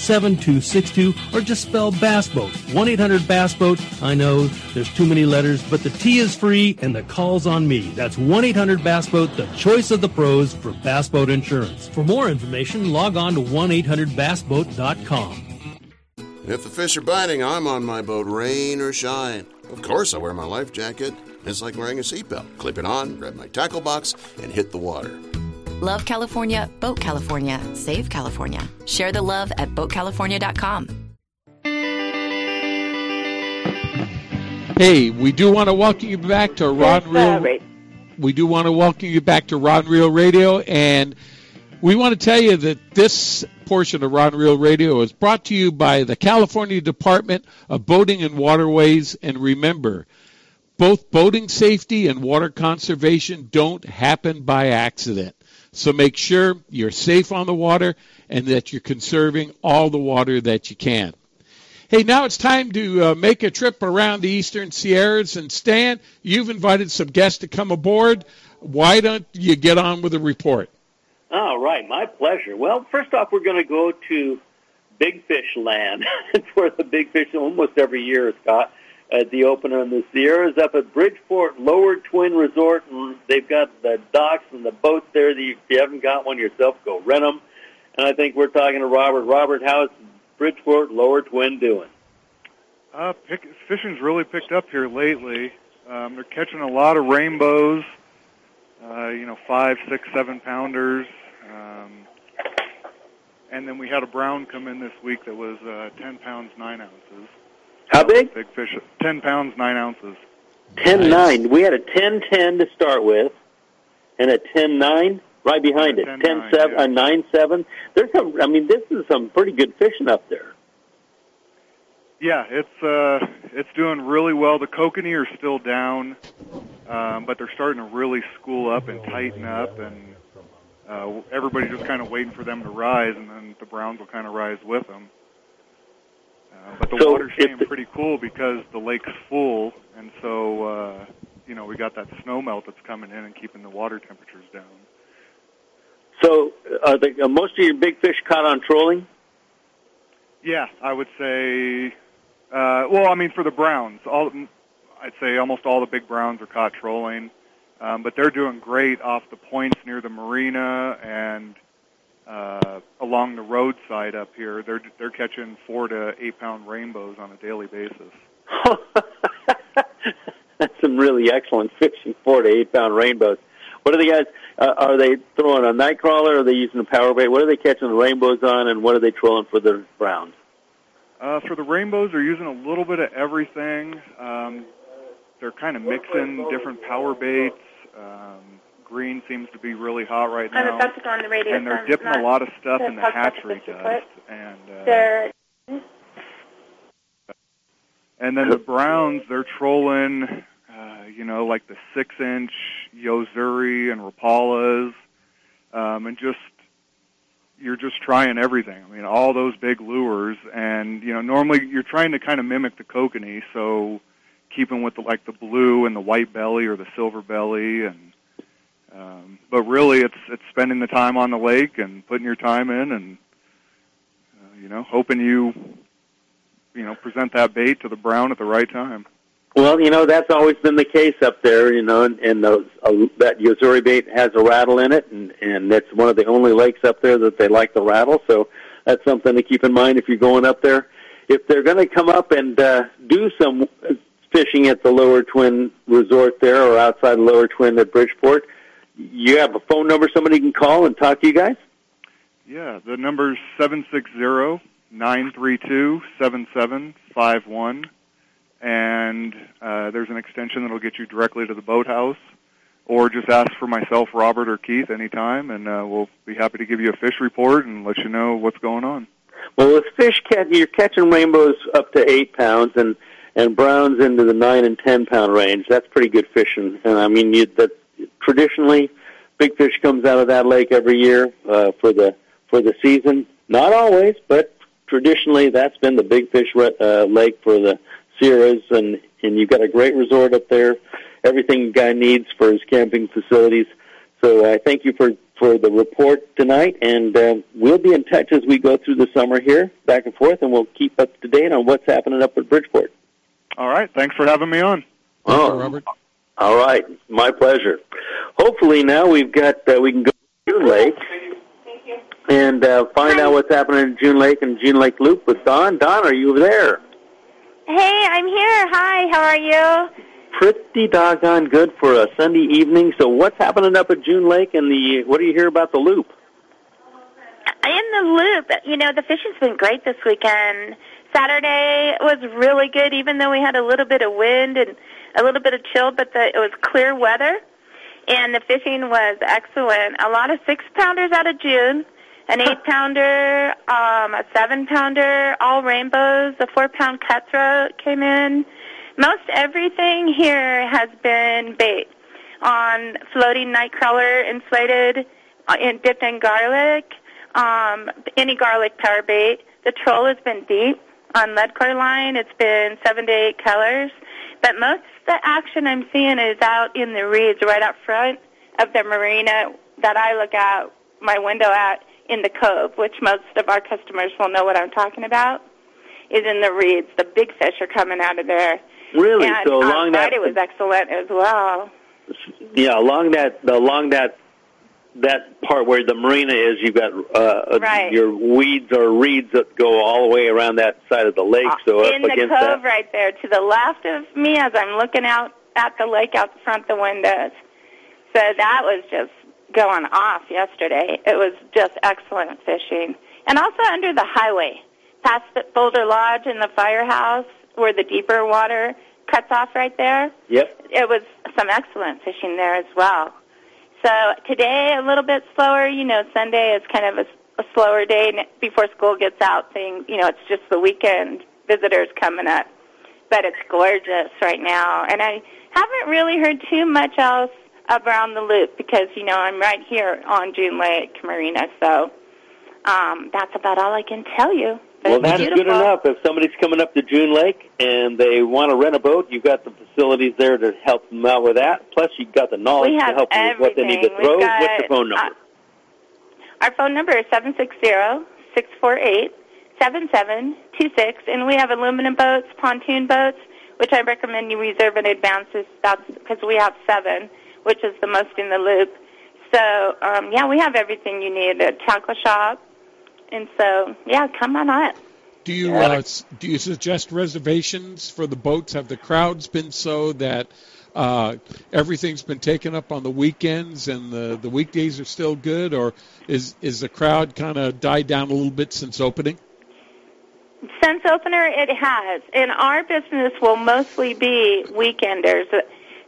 7262 or just spell Bass Boat. 1 800 Bass Boat. I know there's too many letters, but the T is free and the call's on me. That's 1 800 Bass Boat, the choice of the pros for bass boat insurance. For more information, log on to 1 800 bassboat.com. If the fish are biting, I'm on my boat, rain or shine. Of course, I wear my life jacket. It's like wearing a seatbelt. Clip it on, grab my tackle box, and hit the water. Love California, Boat California, Save California. Share the love at BoatCalifornia.com. Hey, we do want to welcome you back to Rod Reel. We do want to welcome you back to Rod Reel Radio, and we want to tell you that this portion of Rod Reel Radio is brought to you by the California Department of Boating and Waterways. And remember, both boating safety and water conservation don't happen by accident. So make sure you're safe on the water and that you're conserving all the water that you can. Hey, now it's time to uh, make a trip around the Eastern Sierras. And Stan, you've invited some guests to come aboard. Why don't you get on with the report? All right, my pleasure. Well, first off, we're going to go to Big Fish Land. [laughs] where the big fish almost every year, Scott, at the opener in the Sierras up at Bridgeport Lower Twin Resort. And they've got the docks and the boats there. That you, if you haven't got one yourself, go rent them. And I think we're talking to Robert. Robert, how's Bridgeport Lower Twin doing? Uh, pick, fishing's really picked up here lately. Um, they're catching a lot of rainbows. Uh, you know, five, six, seven pounders. Um, and then we had a brown come in this week that was uh, 10 pounds, 9 ounces. How big? Big fish. 10 pounds, 9 ounces. Ten nine. We had a ten ten to start with, and a ten nine right behind it. Ten seven, a nine seven. There's some. I mean, this is some pretty good fishing up there. Yeah, it's uh, it's doing really well. The kokanee are still down, um, but they're starting to really school up and tighten up, and uh, everybody's just kind of waiting for them to rise, and then the browns will kind of rise with them. Uh, but the So water's staying the- pretty cool because the lake's full, and so uh, you know we got that snow melt that's coming in and keeping the water temperatures down. So, are the are most of your big fish caught on trolling? Yeah, I would say. Uh, well, I mean, for the browns, all I'd say almost all the big browns are caught trolling, um, but they're doing great off the points near the marina and uh, along the roadside up here. They're they're catching four to eight pound rainbows on a daily basis. [laughs] That's some really excellent fishing, four to eight pound rainbows. What are the guys? Uh, are they throwing a night crawler? Or are they using a power bait? What are they catching the rainbows on, and what are they trolling for the browns? Uh, for the rainbows, they're using a little bit of everything. Um, they're kind of mixing different power baits. Um, green seems to be really hot right I'm now. about to go on the radio. and they're I'm dipping a lot of stuff in the hatchery dust, and uh, They're and then the browns they're trolling, uh, you know, like the six-inch Yo-Zuri and Rapalas, um, and just you're just trying everything. I mean, all those big lures, and you know, normally you're trying to kind of mimic the kokanee, so keeping with the, like the blue and the white belly or the silver belly, and Um, but really, it's it's spending the time on the lake and putting your time in, and uh, you know, hoping you you know present that bait to the brown at the right time. Well, you know that's always been the case up there. You know, and, and those uh, that Yo-Zuri bait has a rattle in it, and and it's one of the only lakes up there that they like the rattle. So that's something to keep in mind if you're going up there. If they're going to come up and uh, do some fishing at the Lower Twin Resort there, or outside Lower Twin at Bridgeport, you have a phone number somebody can call and talk to you guys. Yeah, the number's seven six zero nine three two seven seven five one, and uh, there's an extension that'll get you directly to the boathouse. Or just ask for myself, Robert, or Keith anytime, and uh, we'll be happy to give you a fish report and let you know what's going on. Well, with fish you're catching rainbows up to eight pounds, and and browns into the nine and ten pound range. That's pretty good fishing. And I mean, you, that traditionally, big fish comes out of that lake every year uh, for the for the season. Not always, but traditionally, that's been the big fish re- uh, lake for the Sierras, and and you've got a great resort up there. Everything a guy needs for his camping facilities. So I thank you for for the report tonight, and uh, we'll be in touch as we go through the summer here, back and forth, and we'll keep up to date on what's happening up at Bridgeport. All right. Thanks for having me on. Oh, Robert. All right, my pleasure. Hopefully now we've got uh, we can go to June Lake and uh, find out what's happening in June Lake and June Lake Loop with Don. Don, are you there? Hey, I'm here. Hi, how are you? Pretty doggone good for a Sunday evening. So what's happening up at June Lake and the what do you hear about the Loop? In the loop, you know, the fishing's been great this weekend. Saturday was really good, even though we had a little bit of wind and a little bit of chill, but the, it was clear weather, and the fishing was excellent. A lot of six pounders out of June, an eight pounder, um, a seven pounder, all rainbows. A four pound cutthroat came in. Most everything here has been bait on floating night crawler, inflated, uh, in, dipped in garlic, um, any garlic power bait. The troll has been deep on lead core line. It's been seven to eight colors. But most of the action I'm seeing is out in the reeds right up front of the marina that I look out my window at in the cove, which most of our customers will know what I'm talking about, is in the reeds. The big fish are coming out of there. Really? And so on along that Friday was excellent as well. yeah, along that along that that part where the marina is, you've got uh, Right. your weeds or reeds that go all the way around that side of the lake. So in the cove that, right there to the left of me as I'm looking out at the lake out front the windows. So that was just going off yesterday. It was just excellent fishing. And also under the highway, past the Boulder Lodge and the firehouse where the deeper water cuts off right there. Yep. It was some excellent fishing there as well. So today a little bit slower. You know, Sunday is kind of a, a slower day before school gets out. Saying, you know, it's just the weekend visitors coming up, but it's gorgeous right now. And I haven't really heard too much else around the loop because you know I'm right here on June Lake Marina. So um, that's about all I can tell you. Well, that's good enough. If somebody's coming up to June Lake and they want to rent a boat, you've got the facilities there to help them out with that. Plus, you've got the knowledge to help them with what they need to throw. Got, What's the phone number? Our phone number is seven six zero six four eight seven seven two six, and we have aluminum boats, pontoon boats, which I recommend you reserve in advance. because we have seven, which is the most in the loop. So um, yeah, we have everything you need. A tackle shop, and so yeah, come on out. Do you uh, do you suggest reservations for the boats? Have the crowds been so that uh, everything's been taken up on the weekends and the, the weekdays are still good, or is is the crowd kind of died down a little bit since opening? Since opener, it has. And our business will mostly be weekenders.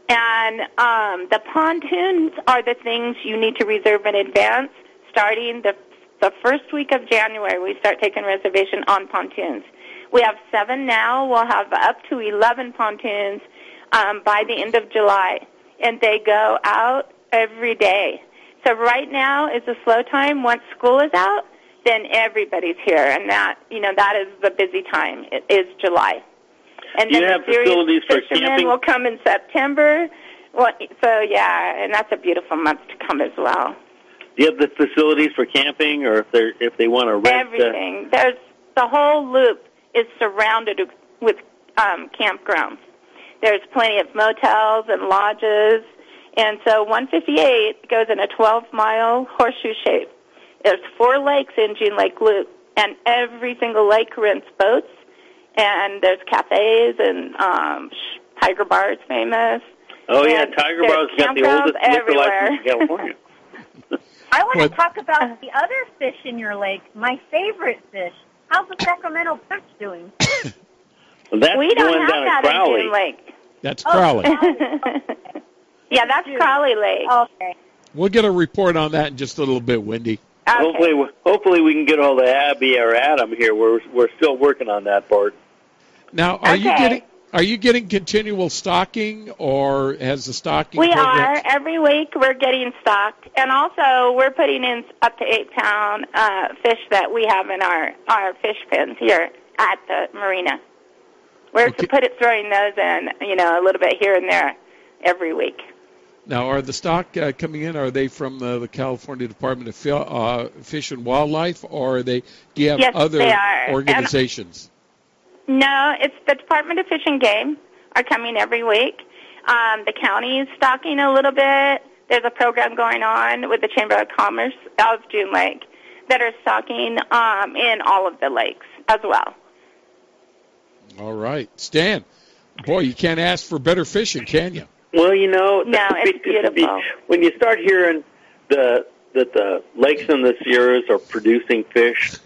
And um, the pontoons are the things you need to reserve in advance. Starting the, the first week of January, we start taking reservation on pontoons. We have seven now. We'll have up to 11 pontoons um, by the end of July. And they go out every day. So right now is a slow time. Once school is out, then everybody's here, and that you know that is the busy time. It is July, and Do you then have the facilities for camping? will come in September. Well, so yeah, and that's a beautiful month to come as well. Do you have the facilities for camping, or if they if they want to rent? uh, Everything. There's the whole loop is surrounded with um, campgrounds. There's plenty of motels and lodges, and so 158 goes in a 12 mile horseshoe shape. There's four lakes in June Lake Loop, and every single lake rents boats, and there's cafes and um, sh- Tiger Bar is famous. Oh yeah, Tiger Bar's got the oldest liquor license in California. [laughs] I want What- to talk about uh. the other fish in your lake. My favorite fish. How's the Sacramento perch doing? [coughs] Well, that's we don't have down that Crowley. in June Lake. That's Oh, Crowley. [laughs] yeah, that's Crowley Lake. Okay. We'll get a report on that in just a little bit, Wendy. Hopefully, hopefully we can get all the Abby or Adam here. We're we're still working on that part. Now, are you getting are you getting continual stocking, or has the stocking? We program- are every week. We're getting stocked, and also we're putting in up to eight pound uh, fish that we have in our our fish pens here at the marina. We're to put it throwing those in, you know, a little bit here and there every week. Now, are the stock uh, coming in? Are they from uh, the California Department of uh, Fish and Wildlife, or are they? Do you have Yes, other they are. And- organizations? No, it's the Department of Fish and Game are coming every week. Um, the county is stocking a little bit. There's a program going on with the Chamber of Commerce of June Lake that are stocking um, in all of the lakes as well. All right, Stan. Boy, you can't ask for better fishing, can you? Well, you know, No, it's beautiful. when you start hearing the that the lakes and the Sierras are producing fish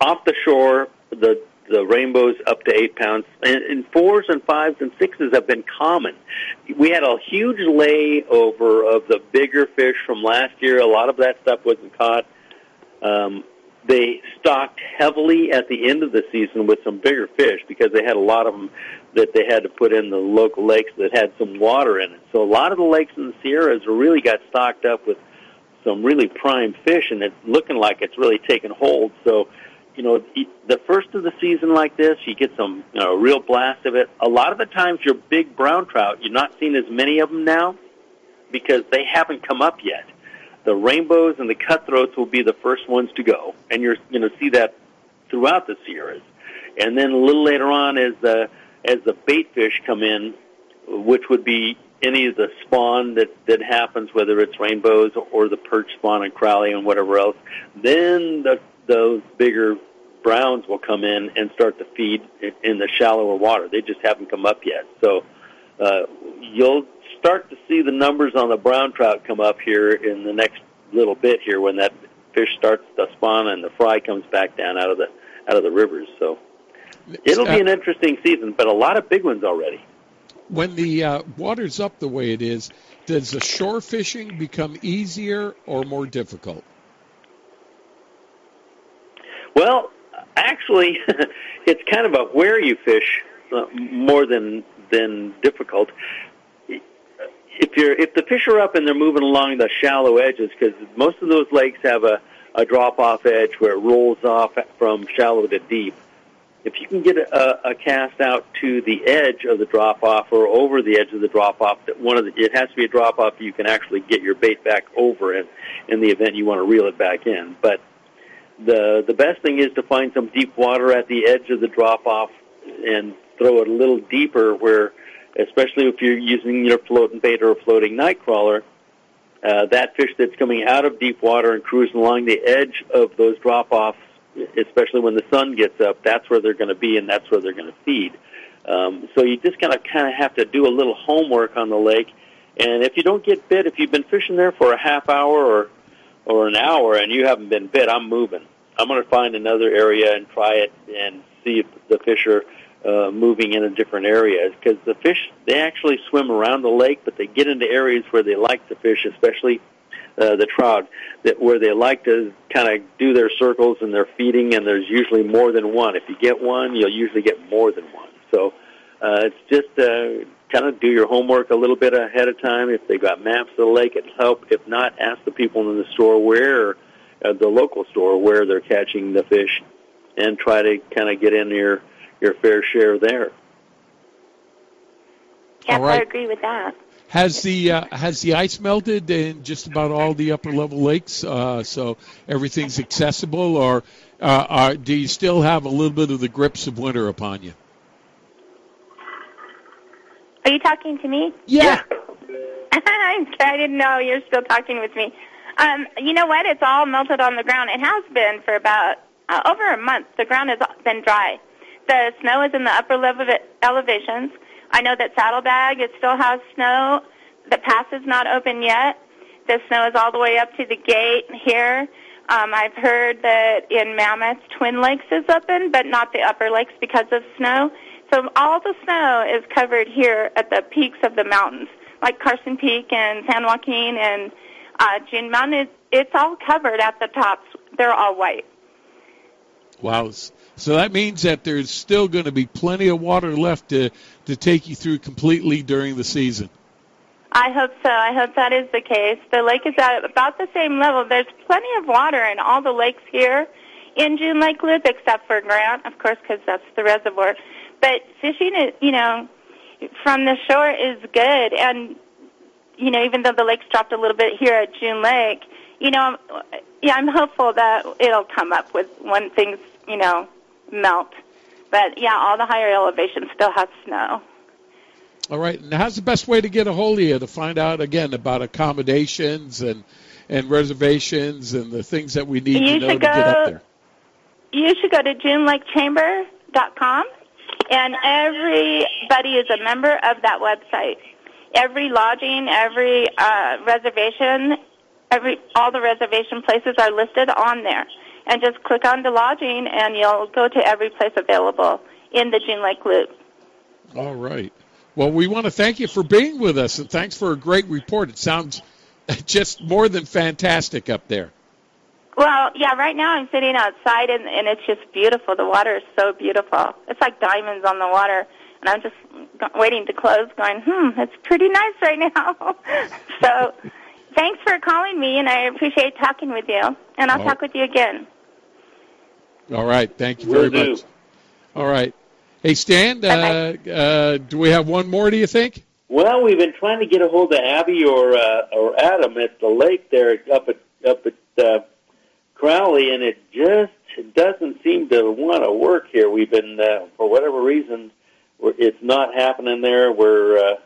off the shore, the the rainbows up to eight pounds, and, and fours and fives and sixes have been common. We had a huge layover of the bigger fish from last year. A lot of that stuff wasn't caught. Um, they stocked heavily at the end of the season with some bigger fish because they had a lot of them that they had to put in the local lakes that had some water in it. So a lot of the lakes in the Sierras really got stocked up with some really prime fish, and it's looking like it's really taken hold. So, you know, the first of the season like this, you get some you know, real blast of it. A lot of the times, your big brown trout, you're not seeing as many of them now because they haven't come up yet. The rainbows and the cutthroats will be the first ones to go, and you're going to see that throughout the Sierras. And then a little later on, as the as the bait fish come in, which would be any of the spawn that that happens, whether it's rainbows or the perch spawn and Crowley and whatever else, then the those bigger browns will come in and start to feed in- the shallower water. They just haven't come up yet, so uh, you'll start to see the numbers on the brown trout come up here in the next little bit here when that fish starts to spawn and the fry comes back down out of the out of the rivers. So it'll be an interesting season, but a lot of big ones already. When the uh, water's up the way it is, does the shore fishing become easier or more difficult? Well, actually, [laughs] it's kind of a where you fish uh, more than than difficult. If you're if the fish are up and they're moving along the shallow edges, because most of those lakes have a a drop off edge where it rolls off from shallow to deep. If you can get a, a cast out to the edge of the drop off or over the edge of the drop off, one of the, it has to be a drop off you can actually get your bait back over in in the event you want to reel it back in. But the the best thing is to find some deep water at the edge of the drop off and throw it a little deeper where especially if you're using your floating bait or a floating night crawler uh, that fish that's coming out of deep water and cruising along the edge of those drop offs especially when the sun gets up that's where they're going to be and that's where they're going to feed. Um, so you just kind of kind of have to do a little homework on the lake. And if you don't get bit if you've been fishing there for a half hour or or an hour and you haven't been bit, I'm moving. I'm going to find another area and try it and see if the fish are uh, moving in a different area. Because the fish, they actually swim around the lake, but they get into areas where they like to fish, especially uh, the trout, that where they like to kind of do their circles and they're feeding, and there's usually more than one. If you get one, you'll usually get more than one. So uh, it's just uh, kind of do your homework a little bit ahead of time. If they've got maps of the lake, it'll help. If not, ask the people in the store where, uh, the local store, where they're catching the fish, and try to kind of get in your your fair share there. Yes, All right. I agree with that. has the uh, has the ice melted in just about all the upper level lakes, uh, so everything's accessible, or uh, are, do you still have a little bit of the grips of winter upon you? Are you talking to me? Yeah. [laughs] I didn't know you're still talking with me. Um, you know what? It's all melted on the ground. It has been for about uh, over a month. The ground has been dry. The snow is in the upper level elevations. I know that Saddlebag it still has snow. The pass is not open yet. The snow is all the way up to the gate here. Um, I've heard that in Mammoth, Twin Lakes is open, but not the upper lakes because of snow. So all the snow is covered here at the peaks of the mountains, like Carson Peak and San Joaquin and uh, June Mountain. It's, it's all covered at the tops. They're all white. Wow. So that means that there's still going to be plenty of water left to, to take you through completely during the season. I hope so. I hope that is the case. The lake is at about the same level. There's plenty of water in all the lakes here in June Lake Loop, except for Grant, of course, because that's the reservoir. But fishing, is, you know, from the shore is good, and you know, even though the lake's dropped a little bit here at June Lake, you know, yeah, I'm hopeful that it'll come up with when things, you know, melt. But yeah, all the higher elevations still have snow. All right. And how's the best way to get a hold of you to find out again about accommodations and and reservations and the things that we need you to know to go, get up there? You should go to junelakechamber.com, and everybody is a member of that website. Every lodging, every uh, reservation, every all the reservation places are listed on there. And just click on the lodging, and you'll go to every place available in the June Lake Loop. All right. Well, we want to thank you for being with us, and thanks for a great report. It sounds [laughs] just more than fantastic up there. Well, yeah, right now I'm sitting outside, and, and it's just beautiful. The water is so beautiful. It's like diamonds on the water. And I'm just waiting to close, going, hmm, it's pretty nice right now. [laughs] so thanks for calling me, and I appreciate talking with you. And I'll Oh. talk with you again. All right. Thank you Will very do. much. All right. Hey, Stan, uh, uh, do we have one more, do you think? Well, we've been trying to get a hold of Abby or uh, or Adam at the lake there up at up at uh, Crowley, and it just doesn't seem to want to work here. We've been uh, for whatever reason, we're, it's not happening there. We're uh,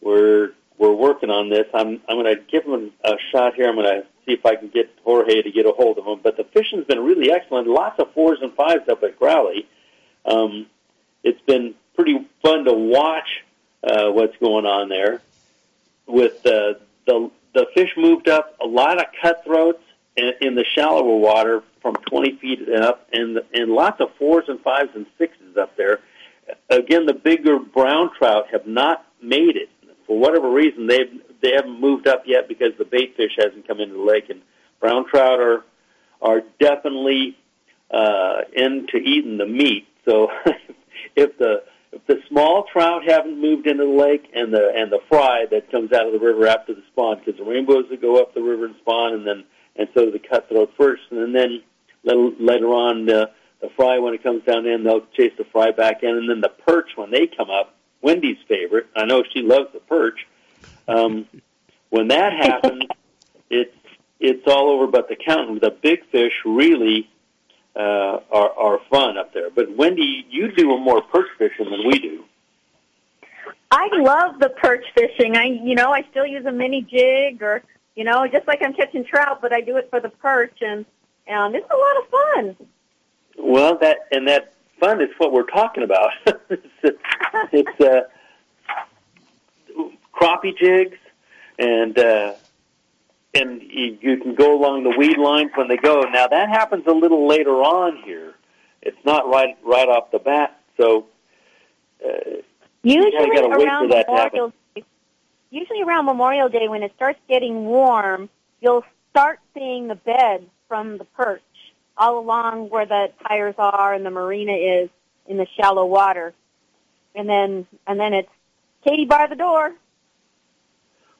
we're we're working on this. I'm I'm going to give them a shot here. I'm going to see if I can get Jorge to get a hold of him. But the fishing's been really excellent. Lots of fours and fives up at Crowley. Um, it's been pretty fun to watch uh, what's going on there. With uh, the the fish moved up, a lot of cutthroats in, in the shallower water from 20 feet and up, and and lots of fours and fives and sixes up there. Again, the bigger brown trout have not made it for whatever reason. They've they haven't moved up yet because the bait fish hasn't come into the lake, and brown trout are are definitely uh, into eating the meat. So [laughs] if the if the small trout haven't moved into the lake, and the and the fry that comes out of the river after the spawn, because the rainbows that go up the river and spawn, and then and so the cutthroat first, and then later, on the the fry when it comes down in, they'll chase the fry back in, and then the perch when they come up. Wendy's favorite. I know she loves the perch. Um, when that [laughs] happens, it's it's all over but the counting. The big fish really uh, are are fun up there. But Wendy, you do more perch fishing than we do. I love the perch fishing. I, you know, I still use a mini jig or, you know, just like I'm catching trout, but I do it for the perch, and and it's a lot of fun. Well, that and that fun is what we're talking about. [laughs] it's it's uh, crappie jigs, and uh, and you, you can go along the weed lines when they go. Now that happens a little later on here. It's not right right off the bat. So uh, Usually you gotta wait for around that to happen. Usually around Memorial Day when it starts getting warm, you'll start seeing the beds from the perch all along where the tires are and the marina is in the shallow water. And then and then it's Katie bar the door.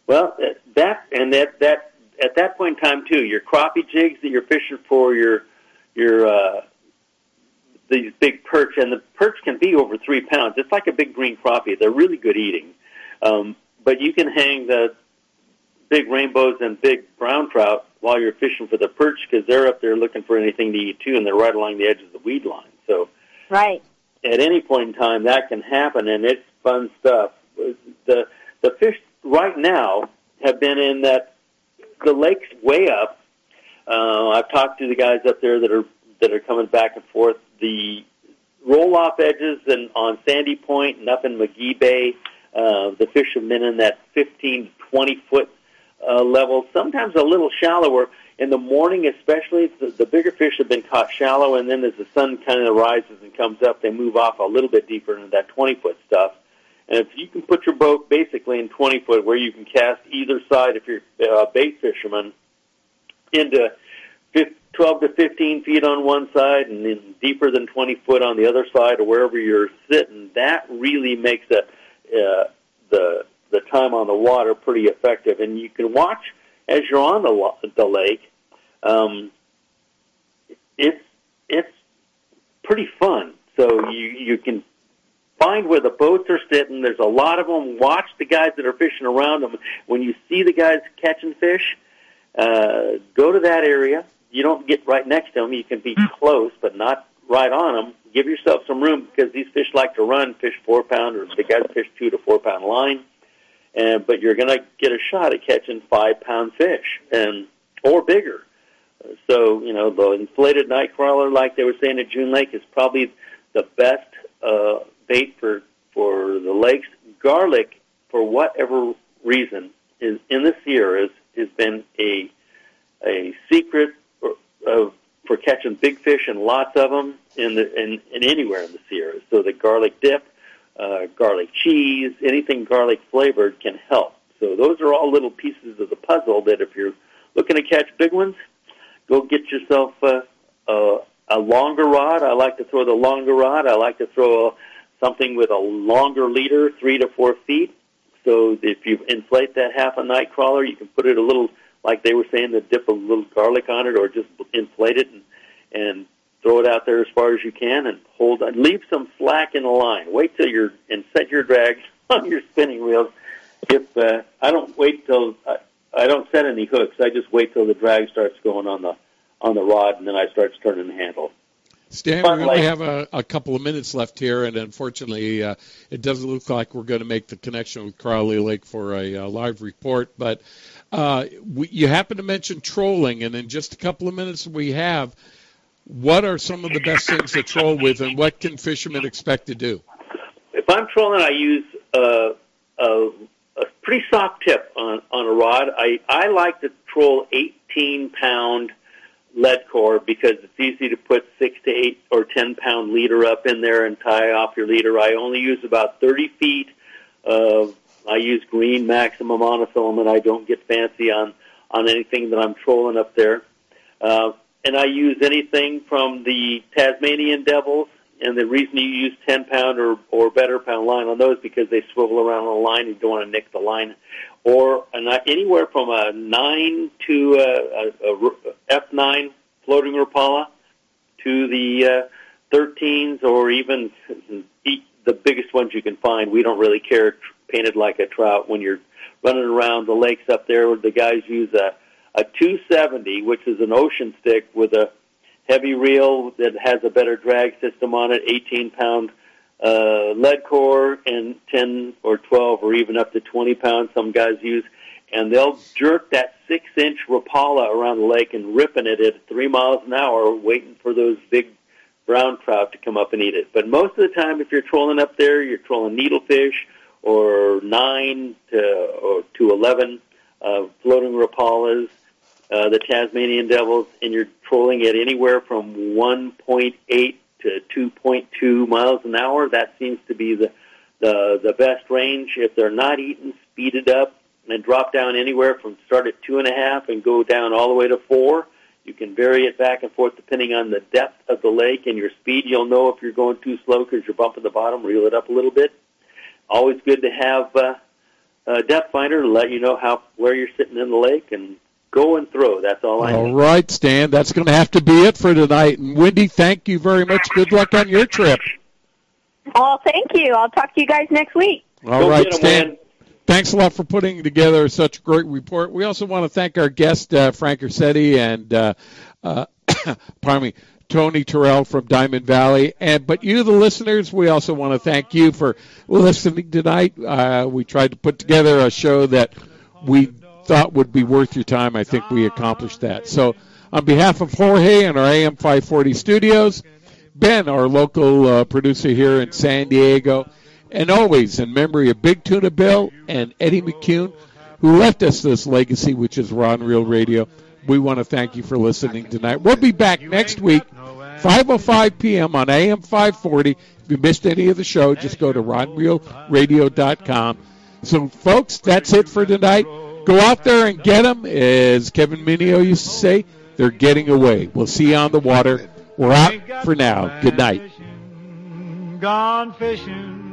Well, that and that that at that point in time too, your crappie jigs that you're fishing for your your uh, these big perch, and the perch can be over three pounds. It's like a big green crappie. They're really good eating. Um, but you can hang the big rainbows and big brown trout while you're fishing for the perch because they're up there looking for anything to eat too, and they're right along the edge of the weed line. So right at any point in time that can happen, and it's fun stuff. The the fish right now have been in that the lake's way up. Uh, I've talked to the guys up there that are that are coming back and forth. The roll off edges and on Sandy Point and up in McGee Bay, uh, the fish have been in that 15 to 20 foot uh, level, sometimes a little shallower. In the morning, especially, the, the bigger fish have been caught shallow, and then as the sun kind of rises and comes up, they move off a little bit deeper into that 20 foot stuff. And if you can put your boat basically in 20 foot where you can cast either side if you're a bait fisherman into 12 to 15 feet on one side and then deeper than 20 foot on the other side or wherever you're sitting, that really makes a, uh, the the time on the water pretty effective. And you can watch as you're on the the lake. Um, it's it's pretty fun. So you you can find where the boats are sitting. There's a lot of them. Watch the guys that are fishing around them. When you see the guys catching fish, uh, go to that area. You don't get right next to them. You can be close, but not right on them. Give yourself some room because these fish like to run, fish four pound, or the guys fish two to four pound line and but you're going to get a shot at catching five pound fish and or bigger. So you know the inflated night crawler, like they were saying at June Lake, is probably the best uh, bait for for the lakes. Garlic, for whatever reason, is in the Sierras has been a a secret of for catching big fish and lots of them in the in, in anywhere in the Sierras. So the garlic dip uh, garlic cheese, anything garlic flavored can help. So those are all little pieces of the puzzle that if you're looking to catch big ones, go get yourself a, a, a longer rod. I like to throw the longer rod. I like to throw a, something with a longer leader, three to four feet. So if you inflate that half a night crawler, you can put it a little, like they were saying, to dip a little garlic on it, or just inflate it and and throw it out there as far as you can and hold on. Leave some slack in the line. Wait till you're and set your drag [laughs] on your spinning reels. If uh, I don't wait till I, I don't set any hooks, I just wait till the drag starts going on the on the rod, and then I start turning the handle. Stan, we only have a, a, couple of minutes left here, and unfortunately, uh, it doesn't look like we're going to make the connection with Crowley Lake for a uh, live report. But uh, we, you happen to mention trolling, and in just a couple of minutes we have, what are some of the best things to troll with, and what can fishermen expect to do? If I'm trolling, I use a, a, a pretty soft tip on, on a rod. I, I like to troll 18 pound lead core because it's easy to put six to eight or 10 pound leader up in there and tie off your leader. I only use about 30 feet of, I use green Maxima monofilament. I don't get fancy on, on anything that I'm trolling up there. Uh, and I use anything from the Tasmanian Devils. And the reason you use 10 pound or, or better pound line on those because they swivel around on the line. You don't want to nick the line. Or anywhere from a 9 to a, a, a F9 floating Rapala to the uh, 13s or even the biggest ones you can find. We don't really care painted like a trout when you're running around the lakes up there. The guys use a a 270, which is an ocean stick with a heavy reel that has a better drag system on it, 18 pound uh, lead core, and 10 or 12 or even up to 20 pounds. Some guys use, and they'll jerk that six inch Rapala around the lake and ripping it at three miles an hour, waiting for those big brown trout to come up and eat it. But most of the time, if you're trolling up there, you're trolling needlefish or nine to or to eleven uh, floating Rapalas uh, the Tasmanian Devils, and you're trolling at anywhere from 1.8 to 2.2 miles an hour. That seems to be the the the best range. If they're not eating, speed it up and drop down anywhere from start at two and a half and go down all the way to four. You can vary it back and forth depending on the depth of the lake and your speed. You'll know if you're going too slow because you're bumping the bottom. Reel it up a little bit. Always good to have uh, a depth finder to let you know how where you're sitting in the lake and go and throw. That's all I All need. right, Stan. That's going to have to be it for tonight. And Wendy, thank you very much. Good luck on your trip. Oh, thank you. I'll talk to you guys next week. All Go right, Stan. Wen. thanks a lot for putting together such a great report. We also want to thank our guest, uh, Frank Ursitti, and uh, uh, [coughs] pardon me, Tony Terrell from Diamond Valley. And but you, the listeners, we also want to thank you for listening tonight. Uh, we tried to put together a show that we thought would be worth your time. I think we accomplished that. So, on behalf of Jorge and our AM 540 studios, Ben, our local uh, producer here in San Diego, and always in memory of Big Tuna Bill and Eddie McCune, who left us this legacy, which is Rod Reel Radio. We want to thank you for listening tonight. We'll be back next week, 5.05 p.m. on AM 540. If you missed any of the show, just go to rodreelradio.com. So, folks, that's it for tonight. Go out there and get them, as Kevin Minio used to say. They're getting away. We'll see you on the water. We're out for now. Good night. Gone fishing